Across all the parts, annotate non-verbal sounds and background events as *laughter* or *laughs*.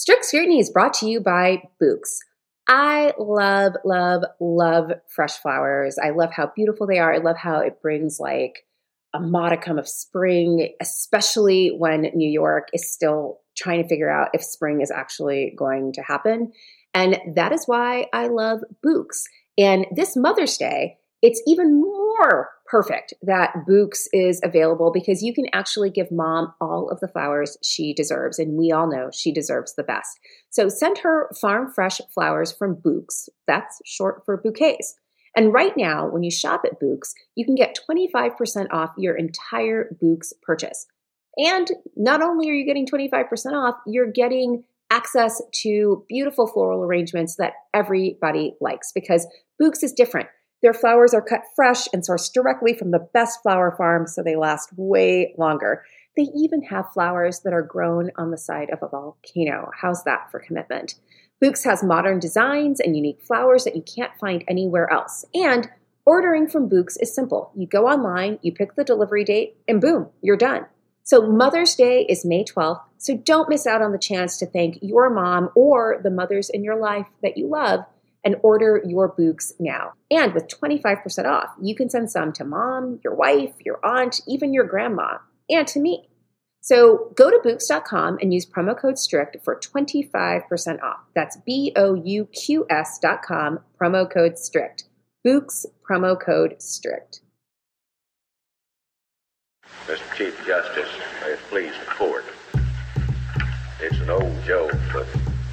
Strict Scrutiny is brought to you by Bouqs. I love, love, love fresh flowers. I love how beautiful they are. I love how it brings like a modicum of spring, especially when New York is still trying to figure out if spring is actually going to happen. And that is why I love Bouqs. And this Mother's Day, it's even more perfect that Bouqs is available because you can actually give mom all of the flowers she deserves. And we all know she deserves the best. So send her farm fresh flowers from Bouqs. That's short for bouquets. And right now, when you shop at Bouqs, you can get 25% off your entire Bouqs purchase. And not only are you getting 25% off, you're getting access to beautiful floral arrangements that everybody likes because Bouqs is different. Their flowers are cut fresh and sourced directly from the best flower farms, so they last way longer. They even have flowers that are grown on the side of a volcano. How's that for commitment? Bouqs has modern designs and unique flowers that you can't find anywhere else. And ordering from Bouqs is simple. You go online, you pick the delivery date, and boom, you're done. So Mother's Day is May 12th, so don't miss out on the chance to thank your mom or the mothers in your life that you love and order your Bouqs now. And with 25% off, you can send some to mom, your wife, your aunt, even your grandma, and to me. So go to Bouqs.com and use promo code STRICT for 25% off. That's B O U Q S.com, promo code STRICT. Bouqs, promo code STRICT. Mr. Chief Justice, may it please the court. It's an old joke, but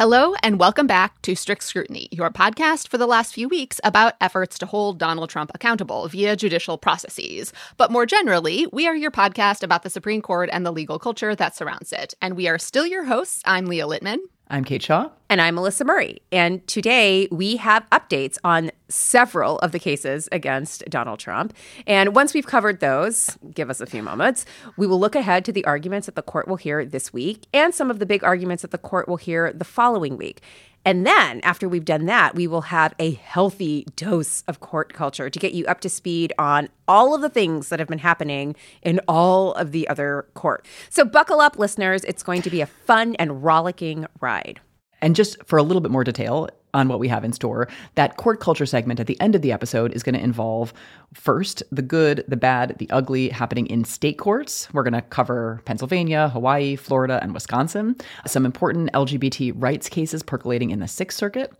Hello, and welcome back to Strict Scrutiny, your podcast for the last few weeks about efforts to hold Donald Trump accountable via judicial processes. But more generally, we are your podcast about the Supreme Court and the legal culture that surrounds it. And we are still your hosts. I'm Leah Littman. I'm Kate Shaw. And I'm Melissa Murray. And today we have updates on several of the cases against Donald Trump. And once we've covered those, give us a few moments, we will look ahead to the arguments that the court will hear this week and some of the big arguments that the court will hear the following week. And then after we've done that, we will have a healthy dose of court culture to get you up to speed on all of the things that have been happening in all of the other court. So buckle up, listeners. It's going to be a fun and rollicking ride. And just for a little bit more detail on what we have in store, that court culture segment at the end of the episode is going to involve first the good, the bad, the ugly happening in state courts. We're going to cover Pennsylvania, Hawaii, Florida, and Wisconsin, some important LGBT rights cases percolating in the Sixth Circuit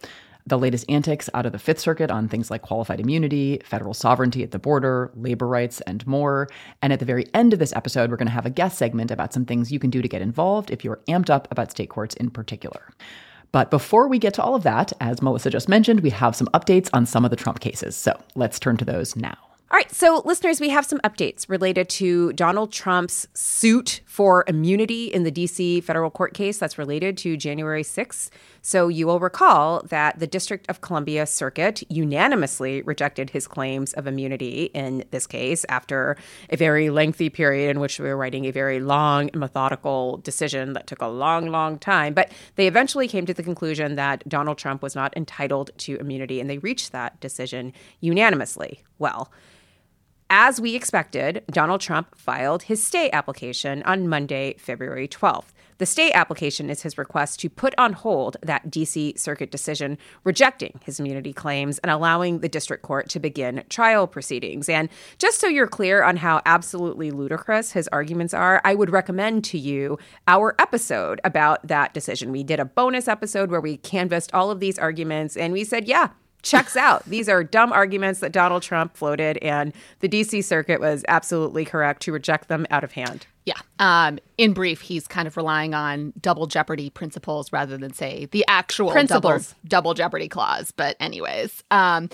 the latest antics out of the Fifth Circuit on things like qualified immunity, federal sovereignty at the border, labor rights, and more. And at the very end of this episode, we're going to have a guest segment about some things you can do to get involved if you're amped up about state courts in particular. But before we get to all of that, as Melissa just mentioned, we have some updates on some of the Trump cases. So let's turn to those now. All right, so listeners, we have some updates related to Donald Trump's suit for immunity in the DC federal court case that's related to January 6th. So you will recall that the District of Columbia Circuit unanimously rejected his claims of immunity in this case after a very lengthy period in which we were writing a very long, methodical decision that took a long, long time. But they eventually came to the conclusion that Donald Trump was not entitled to immunity, and they reached that decision unanimously. Well, as we expected, Donald Trump filed his stay application on Monday, February 12th. The stay application is his request to put on hold that DC Circuit decision rejecting his immunity claims and allowing the district court to begin trial proceedings. And just so you're clear on how absolutely ludicrous his arguments are, I would recommend to you our episode about that decision. We did a bonus episode where we canvassed all of these arguments and we said, yeah, checks out. These are dumb arguments that Donald Trump floated, and the DC Circuit was absolutely correct to reject them out of hand. Yeah. Um, in brief, he's kind of relying on double jeopardy principles rather than, say, the actual double, double, jeopardy clause. But, anyways. Um,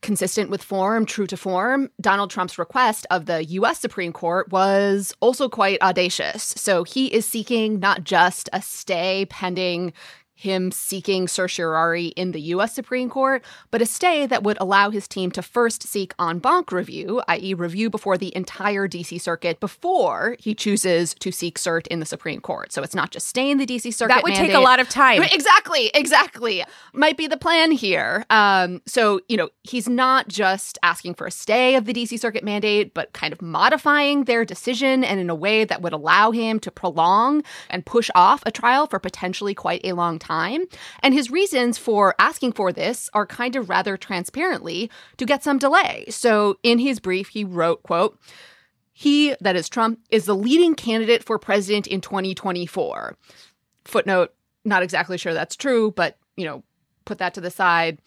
Consistent with form, true to form, Donald Trump's request of the US Supreme Court was also quite audacious. So he is seeking not just a stay pending him seeking certiorari in the US Supreme Court, but a stay that would allow his team to first seek en banc review, i.e., review before the entire DC Circuit before he chooses to seek cert in the Supreme Court. So it's not just stay in the DC Circuit. That would mandate. take a lot of time. Exactly, exactly. Might be the plan here. Um, so, you know, he's not just asking for a stay of the DC Circuit mandate, but kind of modifying their decision and in a way that would allow him to prolong and push off a trial for potentially quite a long time time. And his reasons for asking for this are kind of rather transparently to get some delay. So in his brief, he wrote, quote, he, that is Trump, is the leading candidate for president in 2024. Footnote, not exactly sure that's true, but, you know, put that to the side.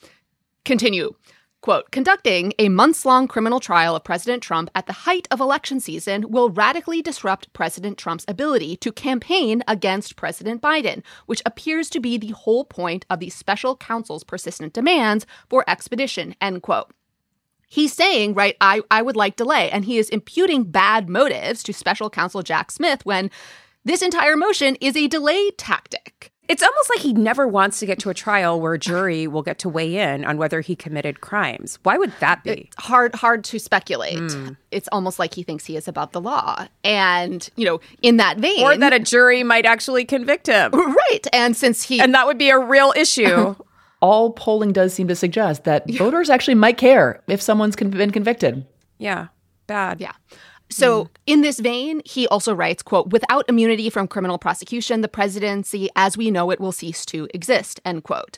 Continue. Quote, conducting a months long criminal trial of President Trump at the height of election season will radically disrupt President Trump's ability to campaign against President Biden, which appears to be the whole point of the special counsel's persistent demands for expedition, end quote. He's saying, right, I, I would like delay, and he is imputing bad motives to special counsel Jack Smith when this entire motion is a delay tactic. It's almost like he never wants to get to a trial where a jury will get to weigh in on whether he committed crimes. Why would that be? hard hard to speculate. Hmm. It's almost like he thinks he is above the law. And, you know, in that vein Or that a jury might actually convict him. Right. And since he And that would be a real issue. *laughs* All polling does seem to suggest that voters actually might care if someone's con- been convicted. yeah. Bad. Yeah. So mm-hmm. in this vein, he also writes, quote, without immunity from criminal prosecution, the presidency as we know it will cease to exist, end quote.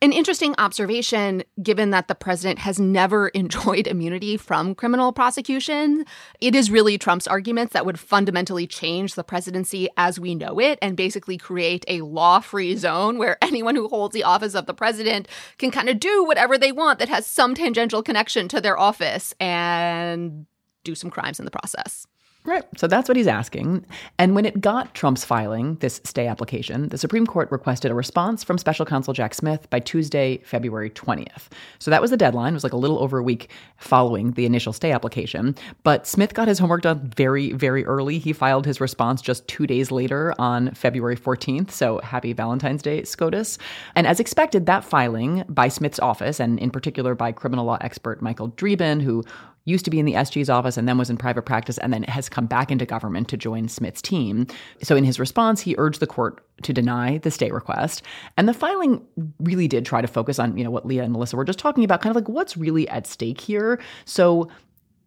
An interesting observation, given that the president has never *laughs* enjoyed immunity from criminal prosecution. It is really Trump's arguments that would fundamentally change the presidency as we know it and basically create a law free zone where *laughs* anyone who holds the office of the president can kind of do whatever they want that has some tangential connection to their office and do some crimes in the process. Right. So that's what he's asking. And when it got Trump's filing, this stay application, the Supreme Court requested a response from special counsel Jack Smith by Tuesday, February 20th. So that was the deadline. It was like a little over a week following the initial stay application. But Smith got his homework done very, very early. He filed his response just two days later on February 14th. So happy Valentine's Day, SCOTUS. And as expected, that filing by Smith's office, and in particular by criminal law expert Michael Dreeben, who used to be in the SG's office and then was in private practice and then has come back into government to join Smith's team. So in his response, he urged the court to deny the stay request. And the filing really did try to focus on, you know, what Leah and Melissa were just talking about, kind of like what's really at stake here. So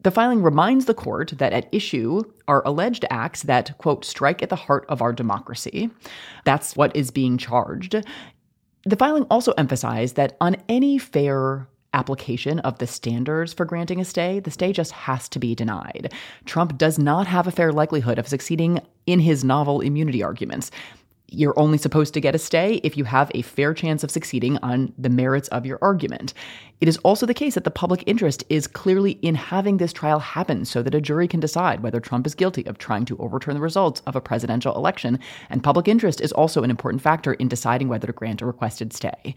the filing reminds the court that at issue are alleged acts that, quote, strike at the heart of our democracy. That's what is being charged. The filing also emphasized that on any fair application of the standards for granting a stay, the stay just has to be denied. Trump does not have a fair likelihood of succeeding in his novel immunity arguments. You're only supposed to get a stay if you have a fair chance of succeeding on the merits of your argument. It is also the case that the public interest is clearly in having this trial happen so that a jury can decide whether Trump is guilty of trying to overturn the results of a presidential election. And public interest is also an important factor in deciding whether to grant a requested stay.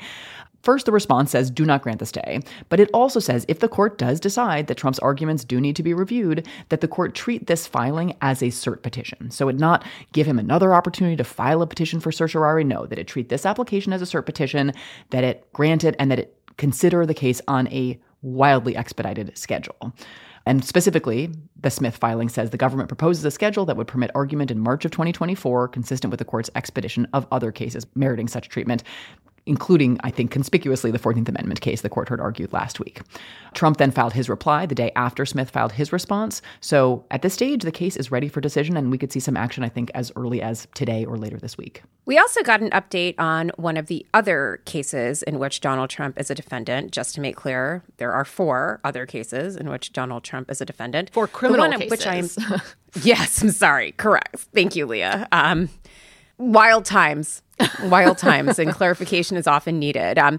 First, the response says do not grant the stay, but it also says if the court does decide that Trump's arguments do need to be reviewed, that the court treat this filing as a cert petition. So it not give him another opportunity to file a petition for certiorari. No, that it treat this application as a cert petition, that it grant it, and that it consider the case on a wildly expedited schedule. And specifically, the Smith filing says the government proposes a schedule that would permit argument in March of 2024, consistent with the court's expedition of other cases meriting such treatment including, I think, conspicuously the 14th Amendment case the court heard argued last week. Trump then filed his reply the day after Smith filed his response. So at this stage, the case is ready for decision, and we could see some action, I think, as early as today or later this week. We also got an update on one of the other cases in which Donald Trump is a defendant. Just to make clear, there are four other cases in which Donald Trump is a defendant. For criminal the one in which I'm cases. *laughs* Yes, I'm sorry. Correct. Thank you, Leah. Um, wild times. Wild times, and clarification is often needed. Um,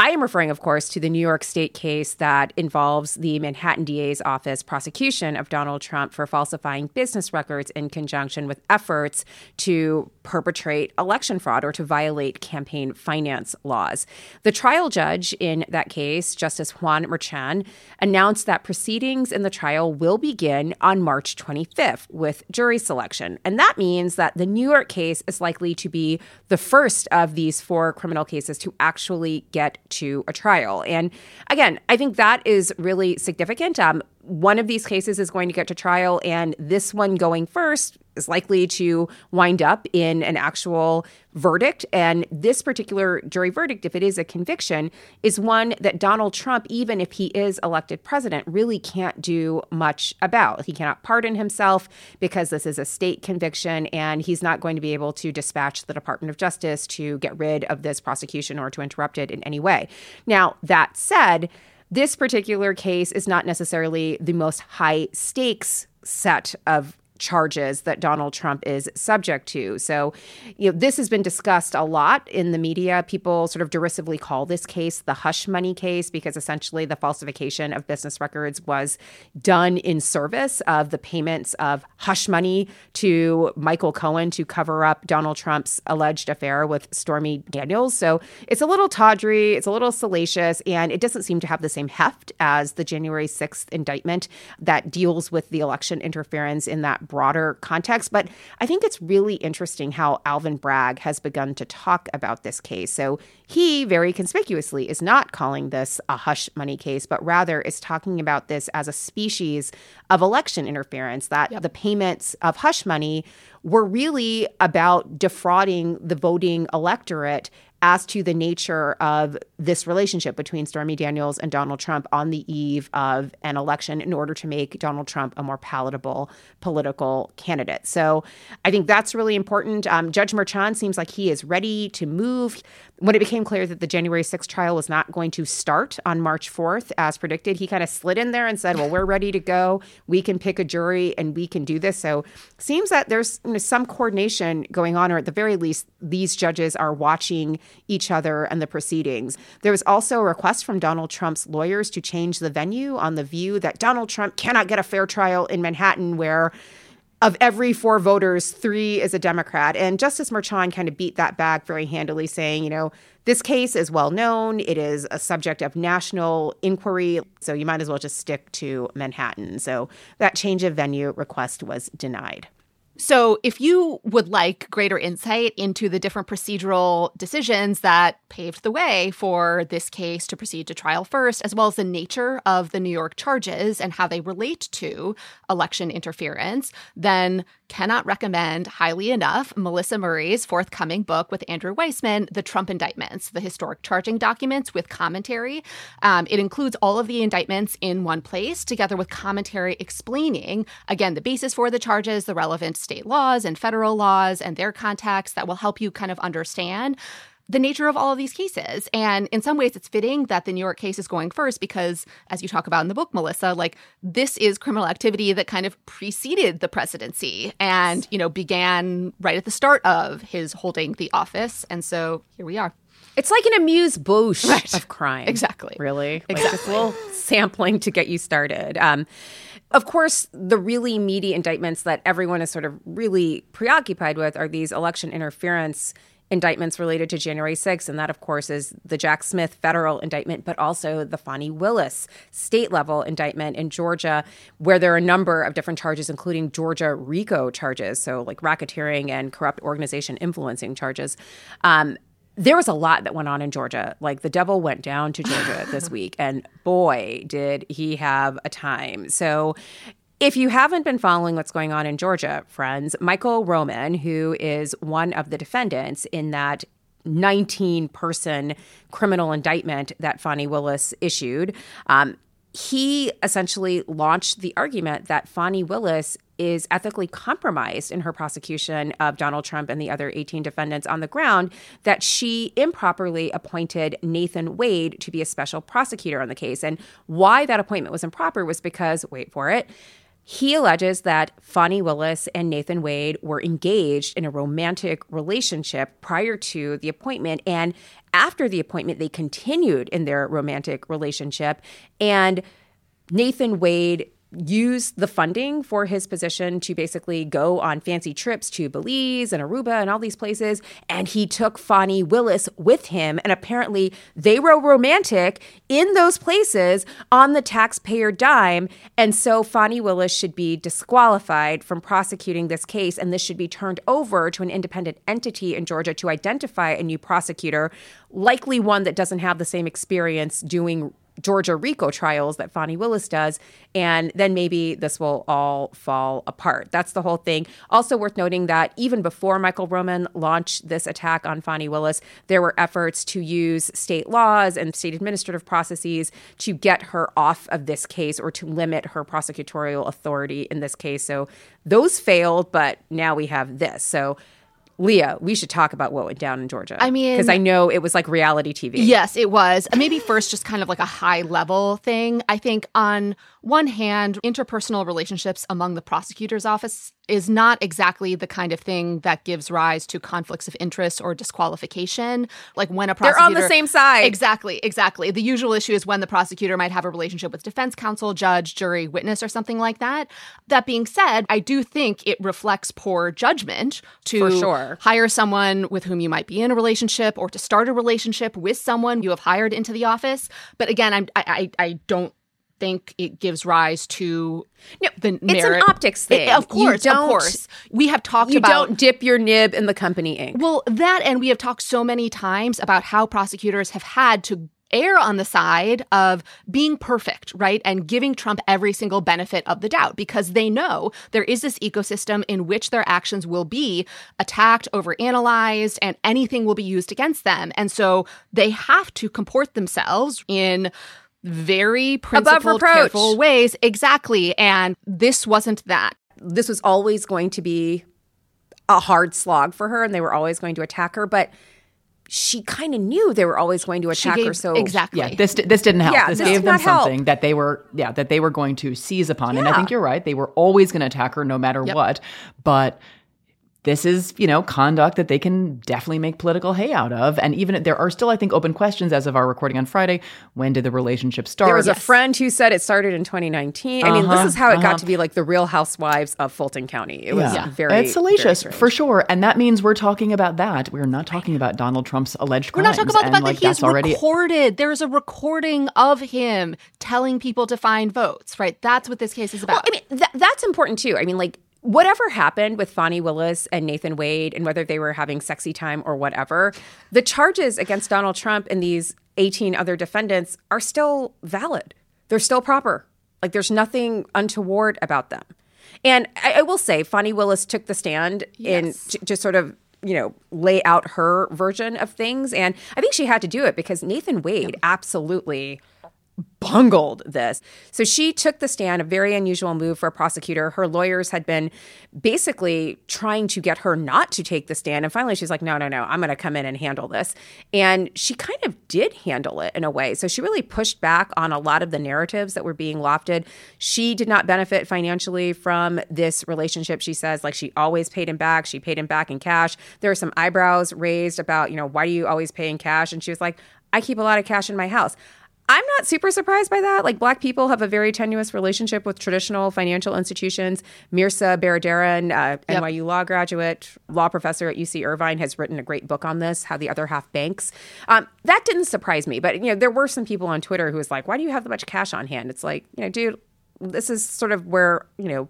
I am referring, of course, to the New York State case that involves the Manhattan DA's office prosecution of Donald Trump for falsifying business records in conjunction with efforts to perpetrate election fraud or to violate campaign finance laws. The trial judge in that case, Justice Juan Merchan, announced that proceedings in the trial will begin on March 25th with jury selection. And that means that the New York case is likely to be the first of these four criminal cases to actually get to a trial. And again, I think that is really significant. Um, one of these cases is going to get to trial, and this one going first is likely to wind up in an actual verdict. And this particular jury verdict, if it is a conviction, is one that Donald Trump, even if he is elected president, really can't do much about. He cannot pardon himself because this is a state conviction, and he's not going to be able to dispatch the Department of Justice to get rid of this prosecution or to interrupt it in any way. Now, that said, this particular case is not necessarily the most high stakes set of charges that Donald Trump is subject to. So, you know, this has been discussed a lot in the media. People sort of derisively call this case the hush money case because essentially the falsification of business records was done in service of the payments of hush money to Michael Cohen to cover up Donald Trump's alleged affair with Stormy Daniels. So, it's a little tawdry, it's a little salacious, and it doesn't seem to have the same heft as the January 6th indictment that deals with the election interference in that broader context. But I think it's really interesting how Alvin Bragg has begun to talk about this case. So he very conspicuously is not calling this a hush money case, but rather is talking about this as a species of election interference, that yep. the payments of hush money were really about defrauding the voting electorate as to the nature of this relationship between Stormy Daniels and Donald Trump on the eve of an election in order to make Donald Trump a more palatable political candidate. So I think that's really important. Um, Judge Merchan seems like he is ready to move. When it became clear that the January 6th trial was not going to start on March 4th, as predicted, he kind of slid in there and said, Well, we're ready to go. We can pick a jury and we can do this. So seems that there's you know, some coordination going on, or at the very least, these judges are watching each other and the proceedings. There was also a request from Donald Trump's lawyers to change the venue on the view that Donald Trump cannot get a fair trial in Manhattan, where of every four voters, three is a Democrat. And Justice Merchan kind of beat that back very handily, saying, you know, this case is well known. It is a subject of national inquiry. So you might as well just stick to Manhattan. So that change of venue request was denied. So, if you would like greater insight into the different procedural decisions that paved the way for this case to proceed to trial first, as well as the nature of the New York charges and how they relate to election interference, then cannot recommend highly enough Melissa Murray's forthcoming book with Andrew Weissmann, The Trump Indictments, the historic charging documents with commentary. Um, it includes all of the indictments in one place, together with commentary explaining, again, the basis for the charges, the relevant state laws and federal laws and their context that will help you kind of understand the nature of all of these cases. And in some ways, it's fitting that the New York case is going first because, as you talk about in the book, Melissa, like this is criminal activity that kind of preceded the presidency and, you know, began right at the start of his holding the office. And so here we are. It's like an amuse bouche right. of crime. Exactly. Really? Like exactly. Just a little sampling to get you started. Um, of course, the really meaty indictments that everyone is sort of really preoccupied with are these election interference indictments related to January 6th. And that, of course, is the Jack Smith federal indictment, but also the Fani Willis state level indictment in Georgia, where there are a number of different charges, including Georgia RICO charges. So, like racketeering and corrupt organization influencing charges. Um, there was a lot that went on in Georgia. Like the devil went down to Georgia *laughs* this week, and boy, did he have a time. So, if you haven't been following what's going on in Georgia, friends, Michael Roman, who is one of the defendants in that 19 person criminal indictment that Fani Willis issued, um, he essentially launched the argument that Fani Willis is ethically compromised in her prosecution of Donald Trump and the other 18 defendants on the ground, that she improperly appointed Nathan Wade to be a special prosecutor on the case. And why that appointment was improper was because, wait for it, he alleges that Fani Willis and Nathan Wade were engaged in a romantic relationship prior to the appointment. And after the appointment, they continued in their romantic relationship. And Nathan Wade used the funding for his position to basically go on fancy trips to Belize and Aruba and all these places. And he took Fani Willis with him. And apparently they were romantic in those places on the taxpayer dime. And so Fani Willis should be disqualified from prosecuting this case. And this should be turned over to an independent entity in Georgia to identify a new prosecutor, likely one that doesn't have the same experience doing Georgia RICO trials that Fani Willis does, and then maybe this will all fall apart. That's the whole thing. Also worth noting that even before Michael Roman launched this attack on Fani Willis, there were efforts to use state laws and state administrative processes to get her off of this case or to limit her prosecutorial authority in this case. So those failed, but now we have this. So Leah, we should talk about what went down in Georgia. I mean- because I know it was like reality TV. Yes, it was. Maybe first, just kind of like a high level thing. I think on one hand, interpersonal relationships among the prosecutor's office is not exactly the kind of thing that gives rise to conflicts of interest or disqualification. Like when a prosecutor. They're on the same side. Exactly, exactly. The usual issue is when the prosecutor might have a relationship with defense counsel, judge, jury, witness, or something like that. That being said, I do think it reflects poor judgment to sure. hire someone with whom you might be in a relationship or to start a relationship with someone you have hired into the office. But again, I'm, I, I, I don't think it gives rise to No, the it's an optics thing. Of course, of course. We have talked You about don't dip your nib in the company ink. well, that and we have talked so many times about how prosecutors have had to err on the side of being perfect, right? And giving Trump every single benefit of the doubt because they know there is this ecosystem in which their actions will be attacked, overanalyzed, and anything will be used against them. And so they have to comport themselves in very principled, reproach. careful ways. Exactly. And this wasn't that. this was always going to be a hard slog for her and they were always going to attack her, but she kind of knew they were always going to attack gave- her. So exactly. Yeah, this this didn't help. Yeah, this this gave them not help. something that they were yeah that they were going to seize upon. And I think you're right. They were always going to attack her no matter Yep. what. But this is you know conduct that they can definitely make political hay out of. And even there are still I think open questions as of our recording on Friday. When did the relationship start? there was a friend who said it started in 2019. I mean, this Uh-huh, is how it uh-huh. got to be like the Real Housewives of Fulton County. It was Yeah. very it's salacious very for sure, and that means we're talking about that. We're not talking about Donald Trump's alleged Crimes. We're not talking about the fact like, that he's that's already recorded. There's a recording of him telling people to find votes, right? That's what this case is about. Well, I mean, th- that's important too. I mean, like, whatever happened with Fani Willis and Nathan Wade, and whether they were having sexy time or whatever, the charges against Donald Trump and these 18 other defendants are still valid. They're still proper. Like, there's nothing untoward about them. And I, I will say, Fani Willis took the stand Yes. j- just sort of you know lay out her version of things and i think she had to do it because nathan wade absolutely bungled this. So she took the stand, a very unusual move for a prosecutor. Her lawyers had been basically trying to get her not to take the stand. And finally, she's like, no, no, no, I'm going to come in and handle this. And she kind of did handle it in a way. So she really pushed back on a lot of the narratives that were being lofted. She did not benefit financially from this relationship. She says, like, she always paid him back. She paid him back in cash. There were some eyebrows raised about, you know, why do you always pay in cash? And she was like, I keep a lot of cash in my house. I'm not super surprised by that. Like black people have a very tenuous relationship with traditional financial institutions. Mehrsa Baradaran, uh, Yep. NYU law graduate, law professor at UC Irvine, has written a great book on this, How the Other Half Banks. Um, that didn't surprise me, but you know there were some people on Twitter who was like, "Why do you have that much cash on hand?" It's like, you know, dude, this is sort of where you know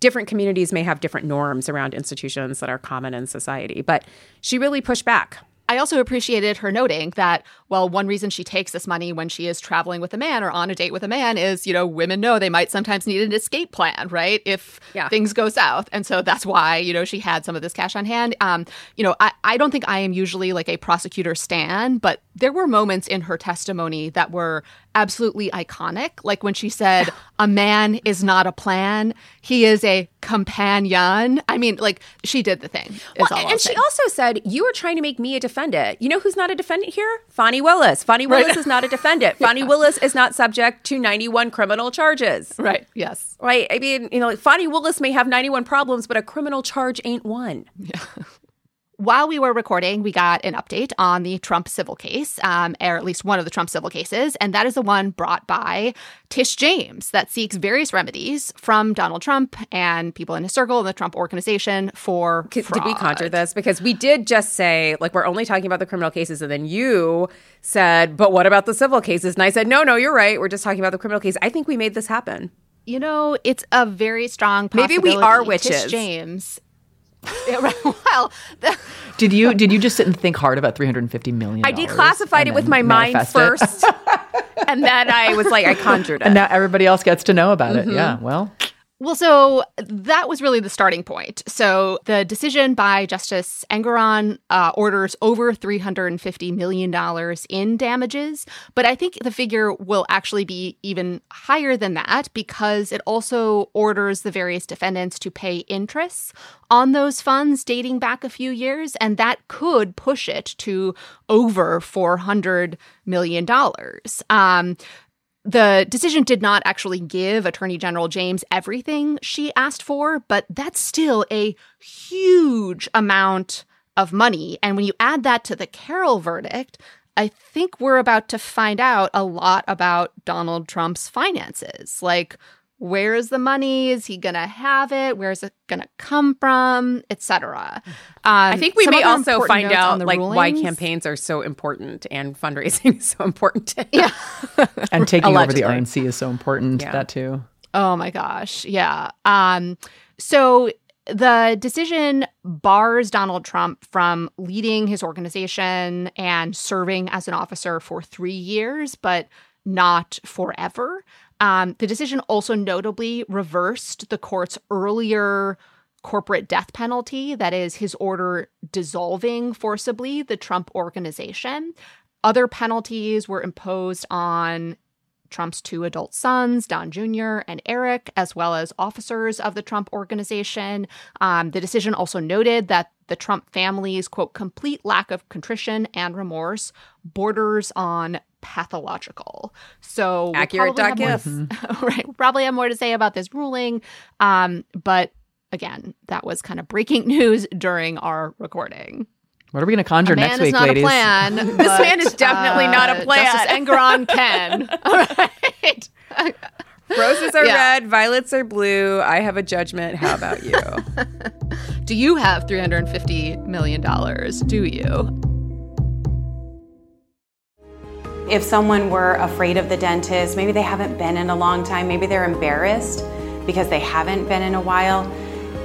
different communities may have different norms around institutions that are common in society. But she really pushed back. I also appreciated her noting that, well, one reason she takes this money when she is traveling with a man or on a date with a man is, you know, women know they might sometimes need an escape plan, right? If Yeah. things go south. And so that's why, you know, she had some of this cash on hand. Um, you know, I, I don't think I am usually like a prosecutor stan, but there were moments in her testimony that were absolutely iconic. Like when she said, a man is not a plan, he is a companion. I mean, like she did the thing. Well, all I'll and say. she also said, You are trying to make me a defendant. You know who's not a defendant here? Fani Willis. Fani Willis is not a defendant. *laughs* Fani Willis is not subject to 91 criminal charges. right. Yes. Right? I mean, you know, like Fani Willis may have 91 problems, but a criminal charge ain't one. *laughs* while we were recording, we got an update on the Trump civil case, um, or at least one of the Trump civil cases, and that is the one brought by Tish James that seeks various remedies from Donald Trump and people in his circle and the Trump organization for Did fraud. we conjure this? Because we did just say, like, we're only talking about the criminal cases. And then you said, but what about the civil cases? And I said, no, no, you're right. We're just talking about the criminal case. I think we made this happen. You know, it's a very strong Maybe we are Tish witches. James. *laughs* Well, the- Did you did you just sit and think hard about three hundred and fifty million? I declassified it with my mind first. and then I was like, I *laughs* conjured it. and now everybody else gets to know about it. Mm-hmm. Yeah, well, Well, so that was really the starting point. So the decision by Justice Engoron uh, orders over $350 million in damages. But I think the figure will actually be even higher than that because it also orders the various defendants to pay interests on those funds dating back a few years. And that could push it to over $400 million. Um, the decision did not actually give Attorney General James everything she asked for, but that's still a huge amount of money. And when you add that to the Carroll verdict, I think we're about to find out a lot about Donald Trump's finances. Like, where is the money? Is he going to have it? Where is it going to come from, etc. Um, I think we may also find out the like why campaigns are so important and fundraising *laughs* is so important. Yeah. *laughs* and taking over the RNC is so important. Yeah. That too. Oh my gosh. Yeah. Um so the decision bars Donald Trump from leading his organization and serving as an officer for 3 years but not forever. Um, the decision also notably reversed the court's earlier corporate death penalty, that is, his order dissolving forcibly the Trump organization. Other penalties were imposed on Trump's two adult sons, Don Jr. and Eric, as well as officers of the Trump organization. Um, the decision also noted that the Trump family's, quote, complete lack of contrition and remorse borders on pathological. So we'll Accurate probably dot have more- *laughs* right. we'll Probably have more to say about this ruling. Um, but again, that was kind of breaking *laughs* news during our recording. What are we going to conjure A man next is week, not ladies? a plan. *laughs* This man is definitely not a uh, plan. Justice Engoron *laughs* can. All right. Roses are Yeah. red, violets are blue. I have a judgment. How about you? *laughs* Do you have $350 million? Do you? If someone were afraid of the dentist, maybe they haven't been in a long time, maybe they're embarrassed because they haven't been in a while,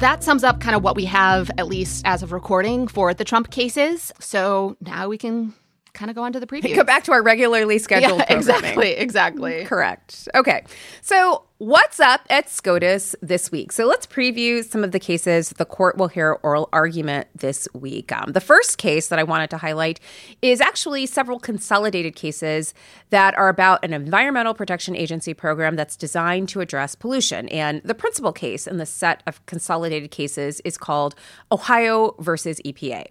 that sums up kind of what we have, at least as of recording, for the Trump cases. So now we can kind of go on to the preview. Go back to our regularly *laughs* scheduled Yeah, programming. exactly, exactly. Correct. Okay. So, what's up at SCOTUS this week? So, let's preview some of the cases the court will hear oral argument this week. Um, the first case that I wanted to highlight is actually several consolidated cases that are about an environmental protection agency program that's designed to address pollution. And the principal case in the set of consolidated cases is called Ohio versus EPA.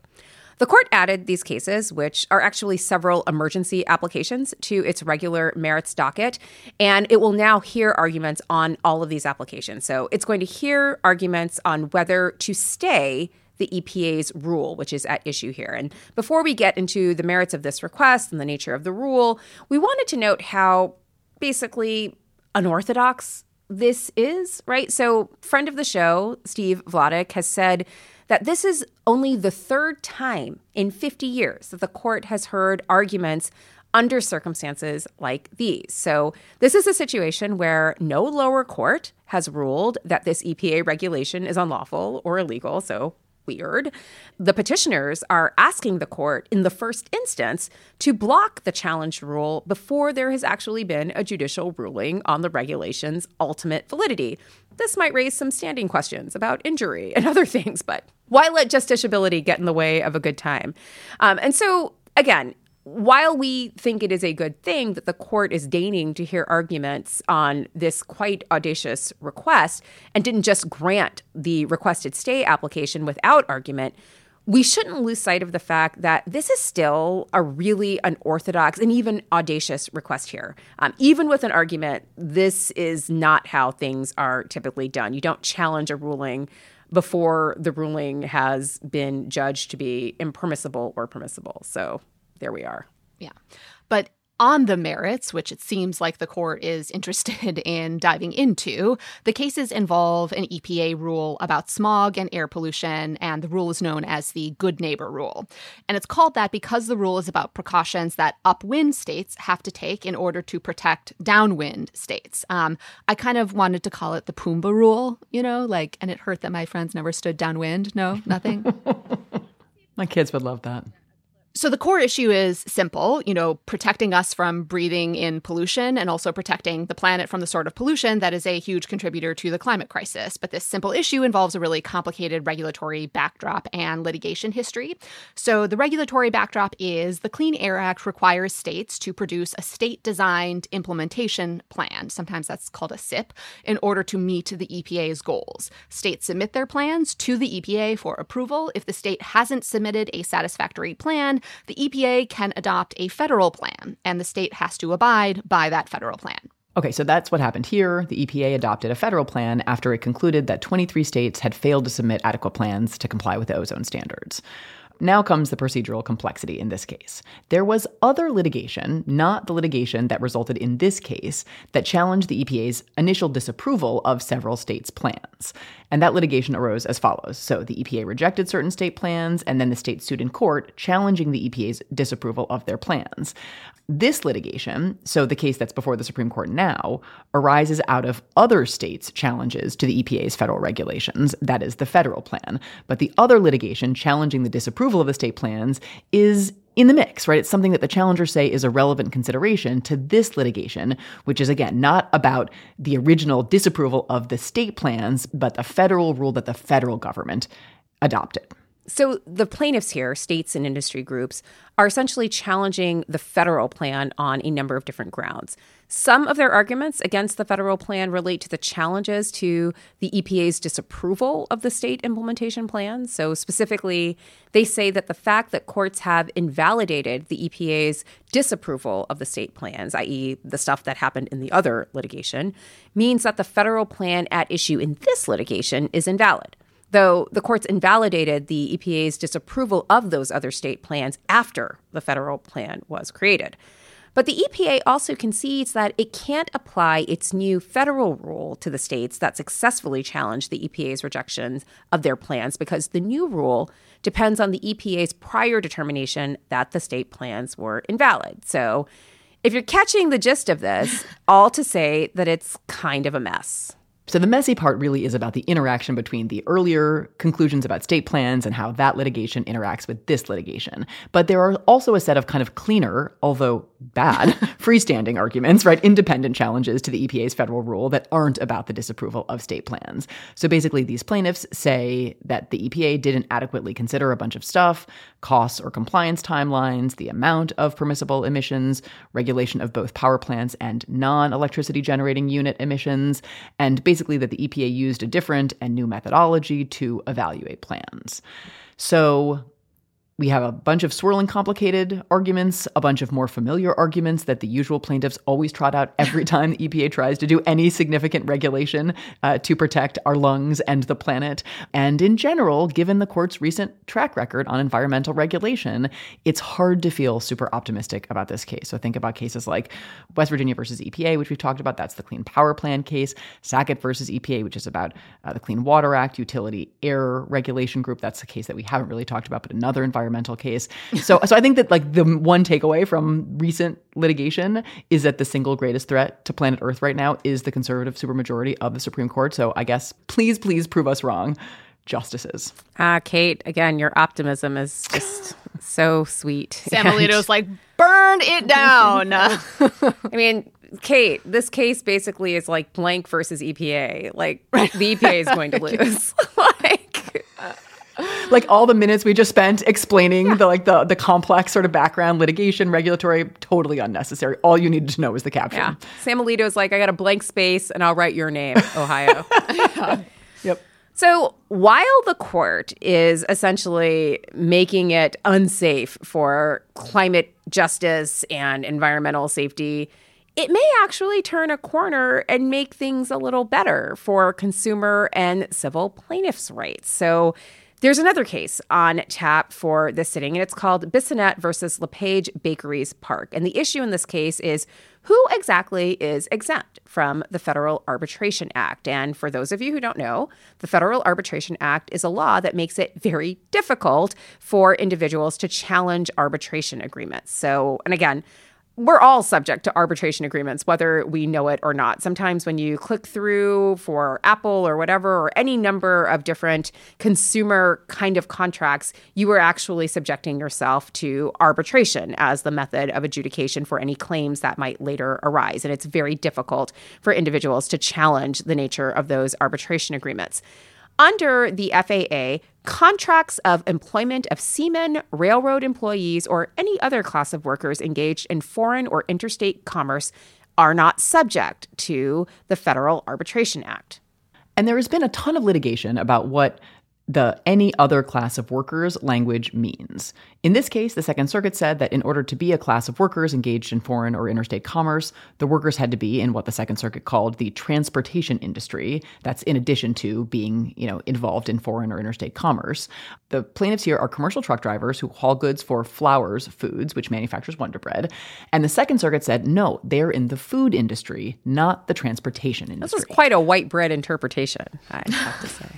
The court added these cases, which are actually several emergency applications, to its regular merits docket, and it will now hear arguments on all of these applications. So it's going to hear arguments on whether to stay the EPA's rule, which is at issue here. And before we get into the merits of this request and the nature of the rule, we wanted to note how basically unorthodox this is, right? So, friend of the show, Steve Vladeck, has said that this is only the third time in 50 years that the court has heard arguments under circumstances like these. So, this is a situation where no lower court has ruled that this EPA regulation is unlawful or illegal. So, weird. The petitioners are asking the court in the first instance to block the challenge rule before there has actually been a judicial ruling on the regulation's ultimate validity. This might raise some standing questions about injury and *laughs* other things, but why let justiciability get in the way of a good time? Um, and so, again, while we think it is a good thing that the court is deigning to hear arguments on this quite audacious request and didn't just grant the requested stay application without argument, we shouldn't lose sight of the fact that this is still a really unorthodox and even audacious request here. Um, even with an argument, this is not how things are typically done. You don't challenge a ruling before the ruling has been judged to be impermissible or permissible. So there we are. Yeah. But on the merits, which it seems like the court is *laughs* interested in diving into, the cases involve an EPA rule about smog and air pollution, and the rule is known as the Good Neighbor Rule. And it's called that because the rule is about precautions that upwind states have to take in order to protect downwind states. Um, I kind of wanted to call it the Pumbaa Rule, you know, like, and it hurt that my friends never stood downwind. No, nothing. *laughs* my kids would love that. So the core issue is simple, you know, protecting us from breathing in pollution and also protecting the planet from the sort of pollution that is a huge contributor to the climate crisis. But this simple issue involves a really complicated regulatory backdrop and litigation history. So the regulatory backdrop is the Clean Air Act requires states to produce a state designed implementation plan, sometimes that's called a SIP, in order to meet the EPA's goals. States submit their plans to the EPA for approval. If the state hasn't submitted a satisfactory plan, the EPA can adopt a federal plan, and the state has to abide by that federal plan. Okay, so that's what happened here. The EPA adopted a federal plan after it concluded that 23 states had failed to submit adequate plans to comply with the ozone standards. Now comes the procedural complexity in this case. There was other litigation, not the litigation that resulted in this case, that challenged the EPA's initial disapproval of several states' plans. And that litigation arose as follows. So the EPA rejected certain state plans, and then the state sued in court, challenging the EPA's disapproval of their plans. This litigation, so the case that's before the Supreme Court now, arises out of other states' challenges to the EPA's federal regulations, that is, the federal plan. But the other litigation challenging the disapproval of the state plans is in the mix, right? It's something that the challengers say is a relevant consideration to this litigation, which is again not about the original disapproval of the state plans, but the federal rule that the federal government adopted. So the plaintiffs here, states and industry groups, are essentially challenging the federal plan on a number of different grounds. Some of their arguments against the federal plan relate to the challenges to the EPA's disapproval of the state implementation plan. So, specifically, they say that the fact that courts have invalidated the EPA's disapproval of the state plans, i.e., the stuff that happened in the other litigation, means that the federal plan at issue in this litigation is invalid though the courts invalidated the EPA's disapproval of those other state plans after the federal plan was created. But the EPA also concedes that it can't apply its new federal rule to the states that successfully challenged the EPA's rejections of their plans because the new rule depends on the EPA's prior determination that the state plans were invalid. So, if you're catching the gist of this, all to say that it's kind of a mess. So the messy part really is about the interaction between the earlier conclusions about state plans and how that litigation interacts with this litigation. But there are also a set of kind of cleaner, although bad, *laughs* freestanding arguments, right? Independent challenges to the EPA's federal rule that aren't about the disapproval of state plans. So basically, these plaintiffs say that the EPA didn't adequately consider a bunch of stuff costs or compliance timelines, the amount of permissible emissions, regulation of both power plants and non electricity generating unit emissions, and basically basically that the EPA used a different and new methodology to evaluate plans. So we have a bunch of swirling, complicated arguments, a bunch of more familiar arguments that the usual plaintiffs always trot out every *laughs* time the EPA tries to do any significant regulation uh, to protect our lungs and the planet. And in general, given the court's recent track record on environmental regulation, it's hard to feel super optimistic about this case. So think about cases like West Virginia versus EPA, which we've talked about. That's the Clean Power Plan case. Sackett versus EPA, which is about uh, the Clean Water Act, Utility Air Regulation Group. That's a case that we haven't really talked about, but another environmental environmental case. So, so I think that like the one takeaway from recent litigation is that the single greatest threat to planet Earth right now is the conservative supermajority of the Supreme Court. So I guess please, please prove us wrong, justices. Ah, uh, Kate, again, your optimism is just *laughs* so sweet. Sam Alito's like, burn it down. *laughs* I mean, Kate, this case basically is like blank versus EPA. Like the EPA is going to *laughs* lose. like *laughs* like all the minutes we just spent explaining yeah. the like the the complex sort of background litigation regulatory totally unnecessary. All you needed to know was the caption. Yeah. Sam alito's like i got a blank space and i'll write your name *laughs* ohio. *laughs* Yep. So while the court is essentially making it unsafe for climate justice and environmental safety it may actually turn a corner and make things a little better for consumer and civil plaintiffs' rights. So there's another case on tap for this sitting, and it's called Bissonnette versus LePage Bakeries Park. And the issue in this case is who exactly is exempt from the Federal Arbitration Act? And for those of you who don't know, the Federal Arbitration Act is a law that makes it very difficult for individuals to challenge arbitration agreements. So, and again, we're all subject to arbitration agreements, whether we know it or not. Sometimes when you click through for Apple or whatever, or any number of different consumer kind of contracts, you are actually subjecting yourself to arbitration as the method of adjudication for any claims that might later arise. And it's very difficult for individuals to challenge the nature of those arbitration agreements. Under the FAA, contracts of employment of seamen, railroad employees, or any other class of workers engaged in foreign or interstate commerce are not subject to the Federal Arbitration Act. And there has been a ton of litigation about what the any other class of workers language means. In this case, the Second Circuit said that in order to be a class of workers engaged in foreign or interstate commerce, the workers had to be in what the Second Circuit called the transportation industry. That's in addition to being, you know, involved in foreign or interstate commerce. The plaintiffs here are commercial truck drivers who haul goods for Flowers Foods, which manufactures Wonder Bread. And the Second Circuit said, no, they're in the food industry, not the transportation industry. This is quite a white bread interpretation, I have to say.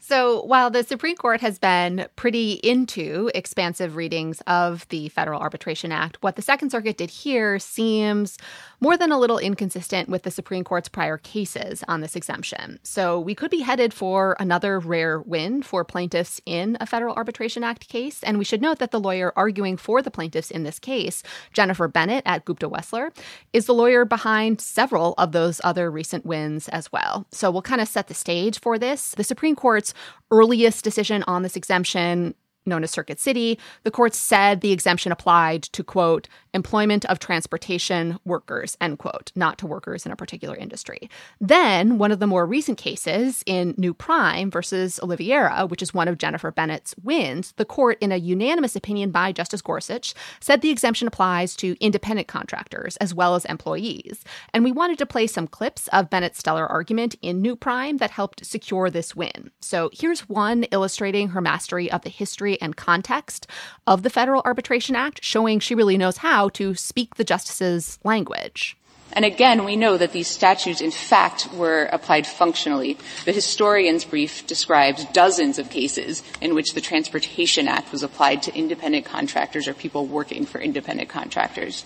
So, while the Supreme Court has been pretty into expansive readings of the Federal Arbitration Act, what the Second Circuit did here seems more than a little inconsistent with the Supreme Court's prior cases on this exemption. So, we could be headed for another rare win for plaintiffs in a Federal Arbitration Act case. And we should note that the lawyer arguing for the plaintiffs in this case, Jennifer Bennett at Gupta Wessler, is the lawyer behind several of those other recent wins as well. So, we'll kind of set the stage for this. The Supreme Court's earliest decision on this exemption known as Circuit City, the court said the exemption applied to, quote, employment of transportation workers, end quote, not to workers in a particular industry. Then, one of the more recent cases in New Prime versus Oliveira, which is one of Jennifer Bennett's wins, the court, in a unanimous opinion by Justice Gorsuch, said the exemption applies to independent contractors as well as employees. And we wanted to play some clips of Bennett's stellar argument in New Prime that helped secure this win. So here's one illustrating her mastery of the history and context of the Federal Arbitration Act, showing she really knows how to speak the justice's language. And again, we know that these statutes, in fact, were applied functionally. The historian's brief describes dozens of cases in which the Transportation Act was applied to independent contractors or people working for independent contractors.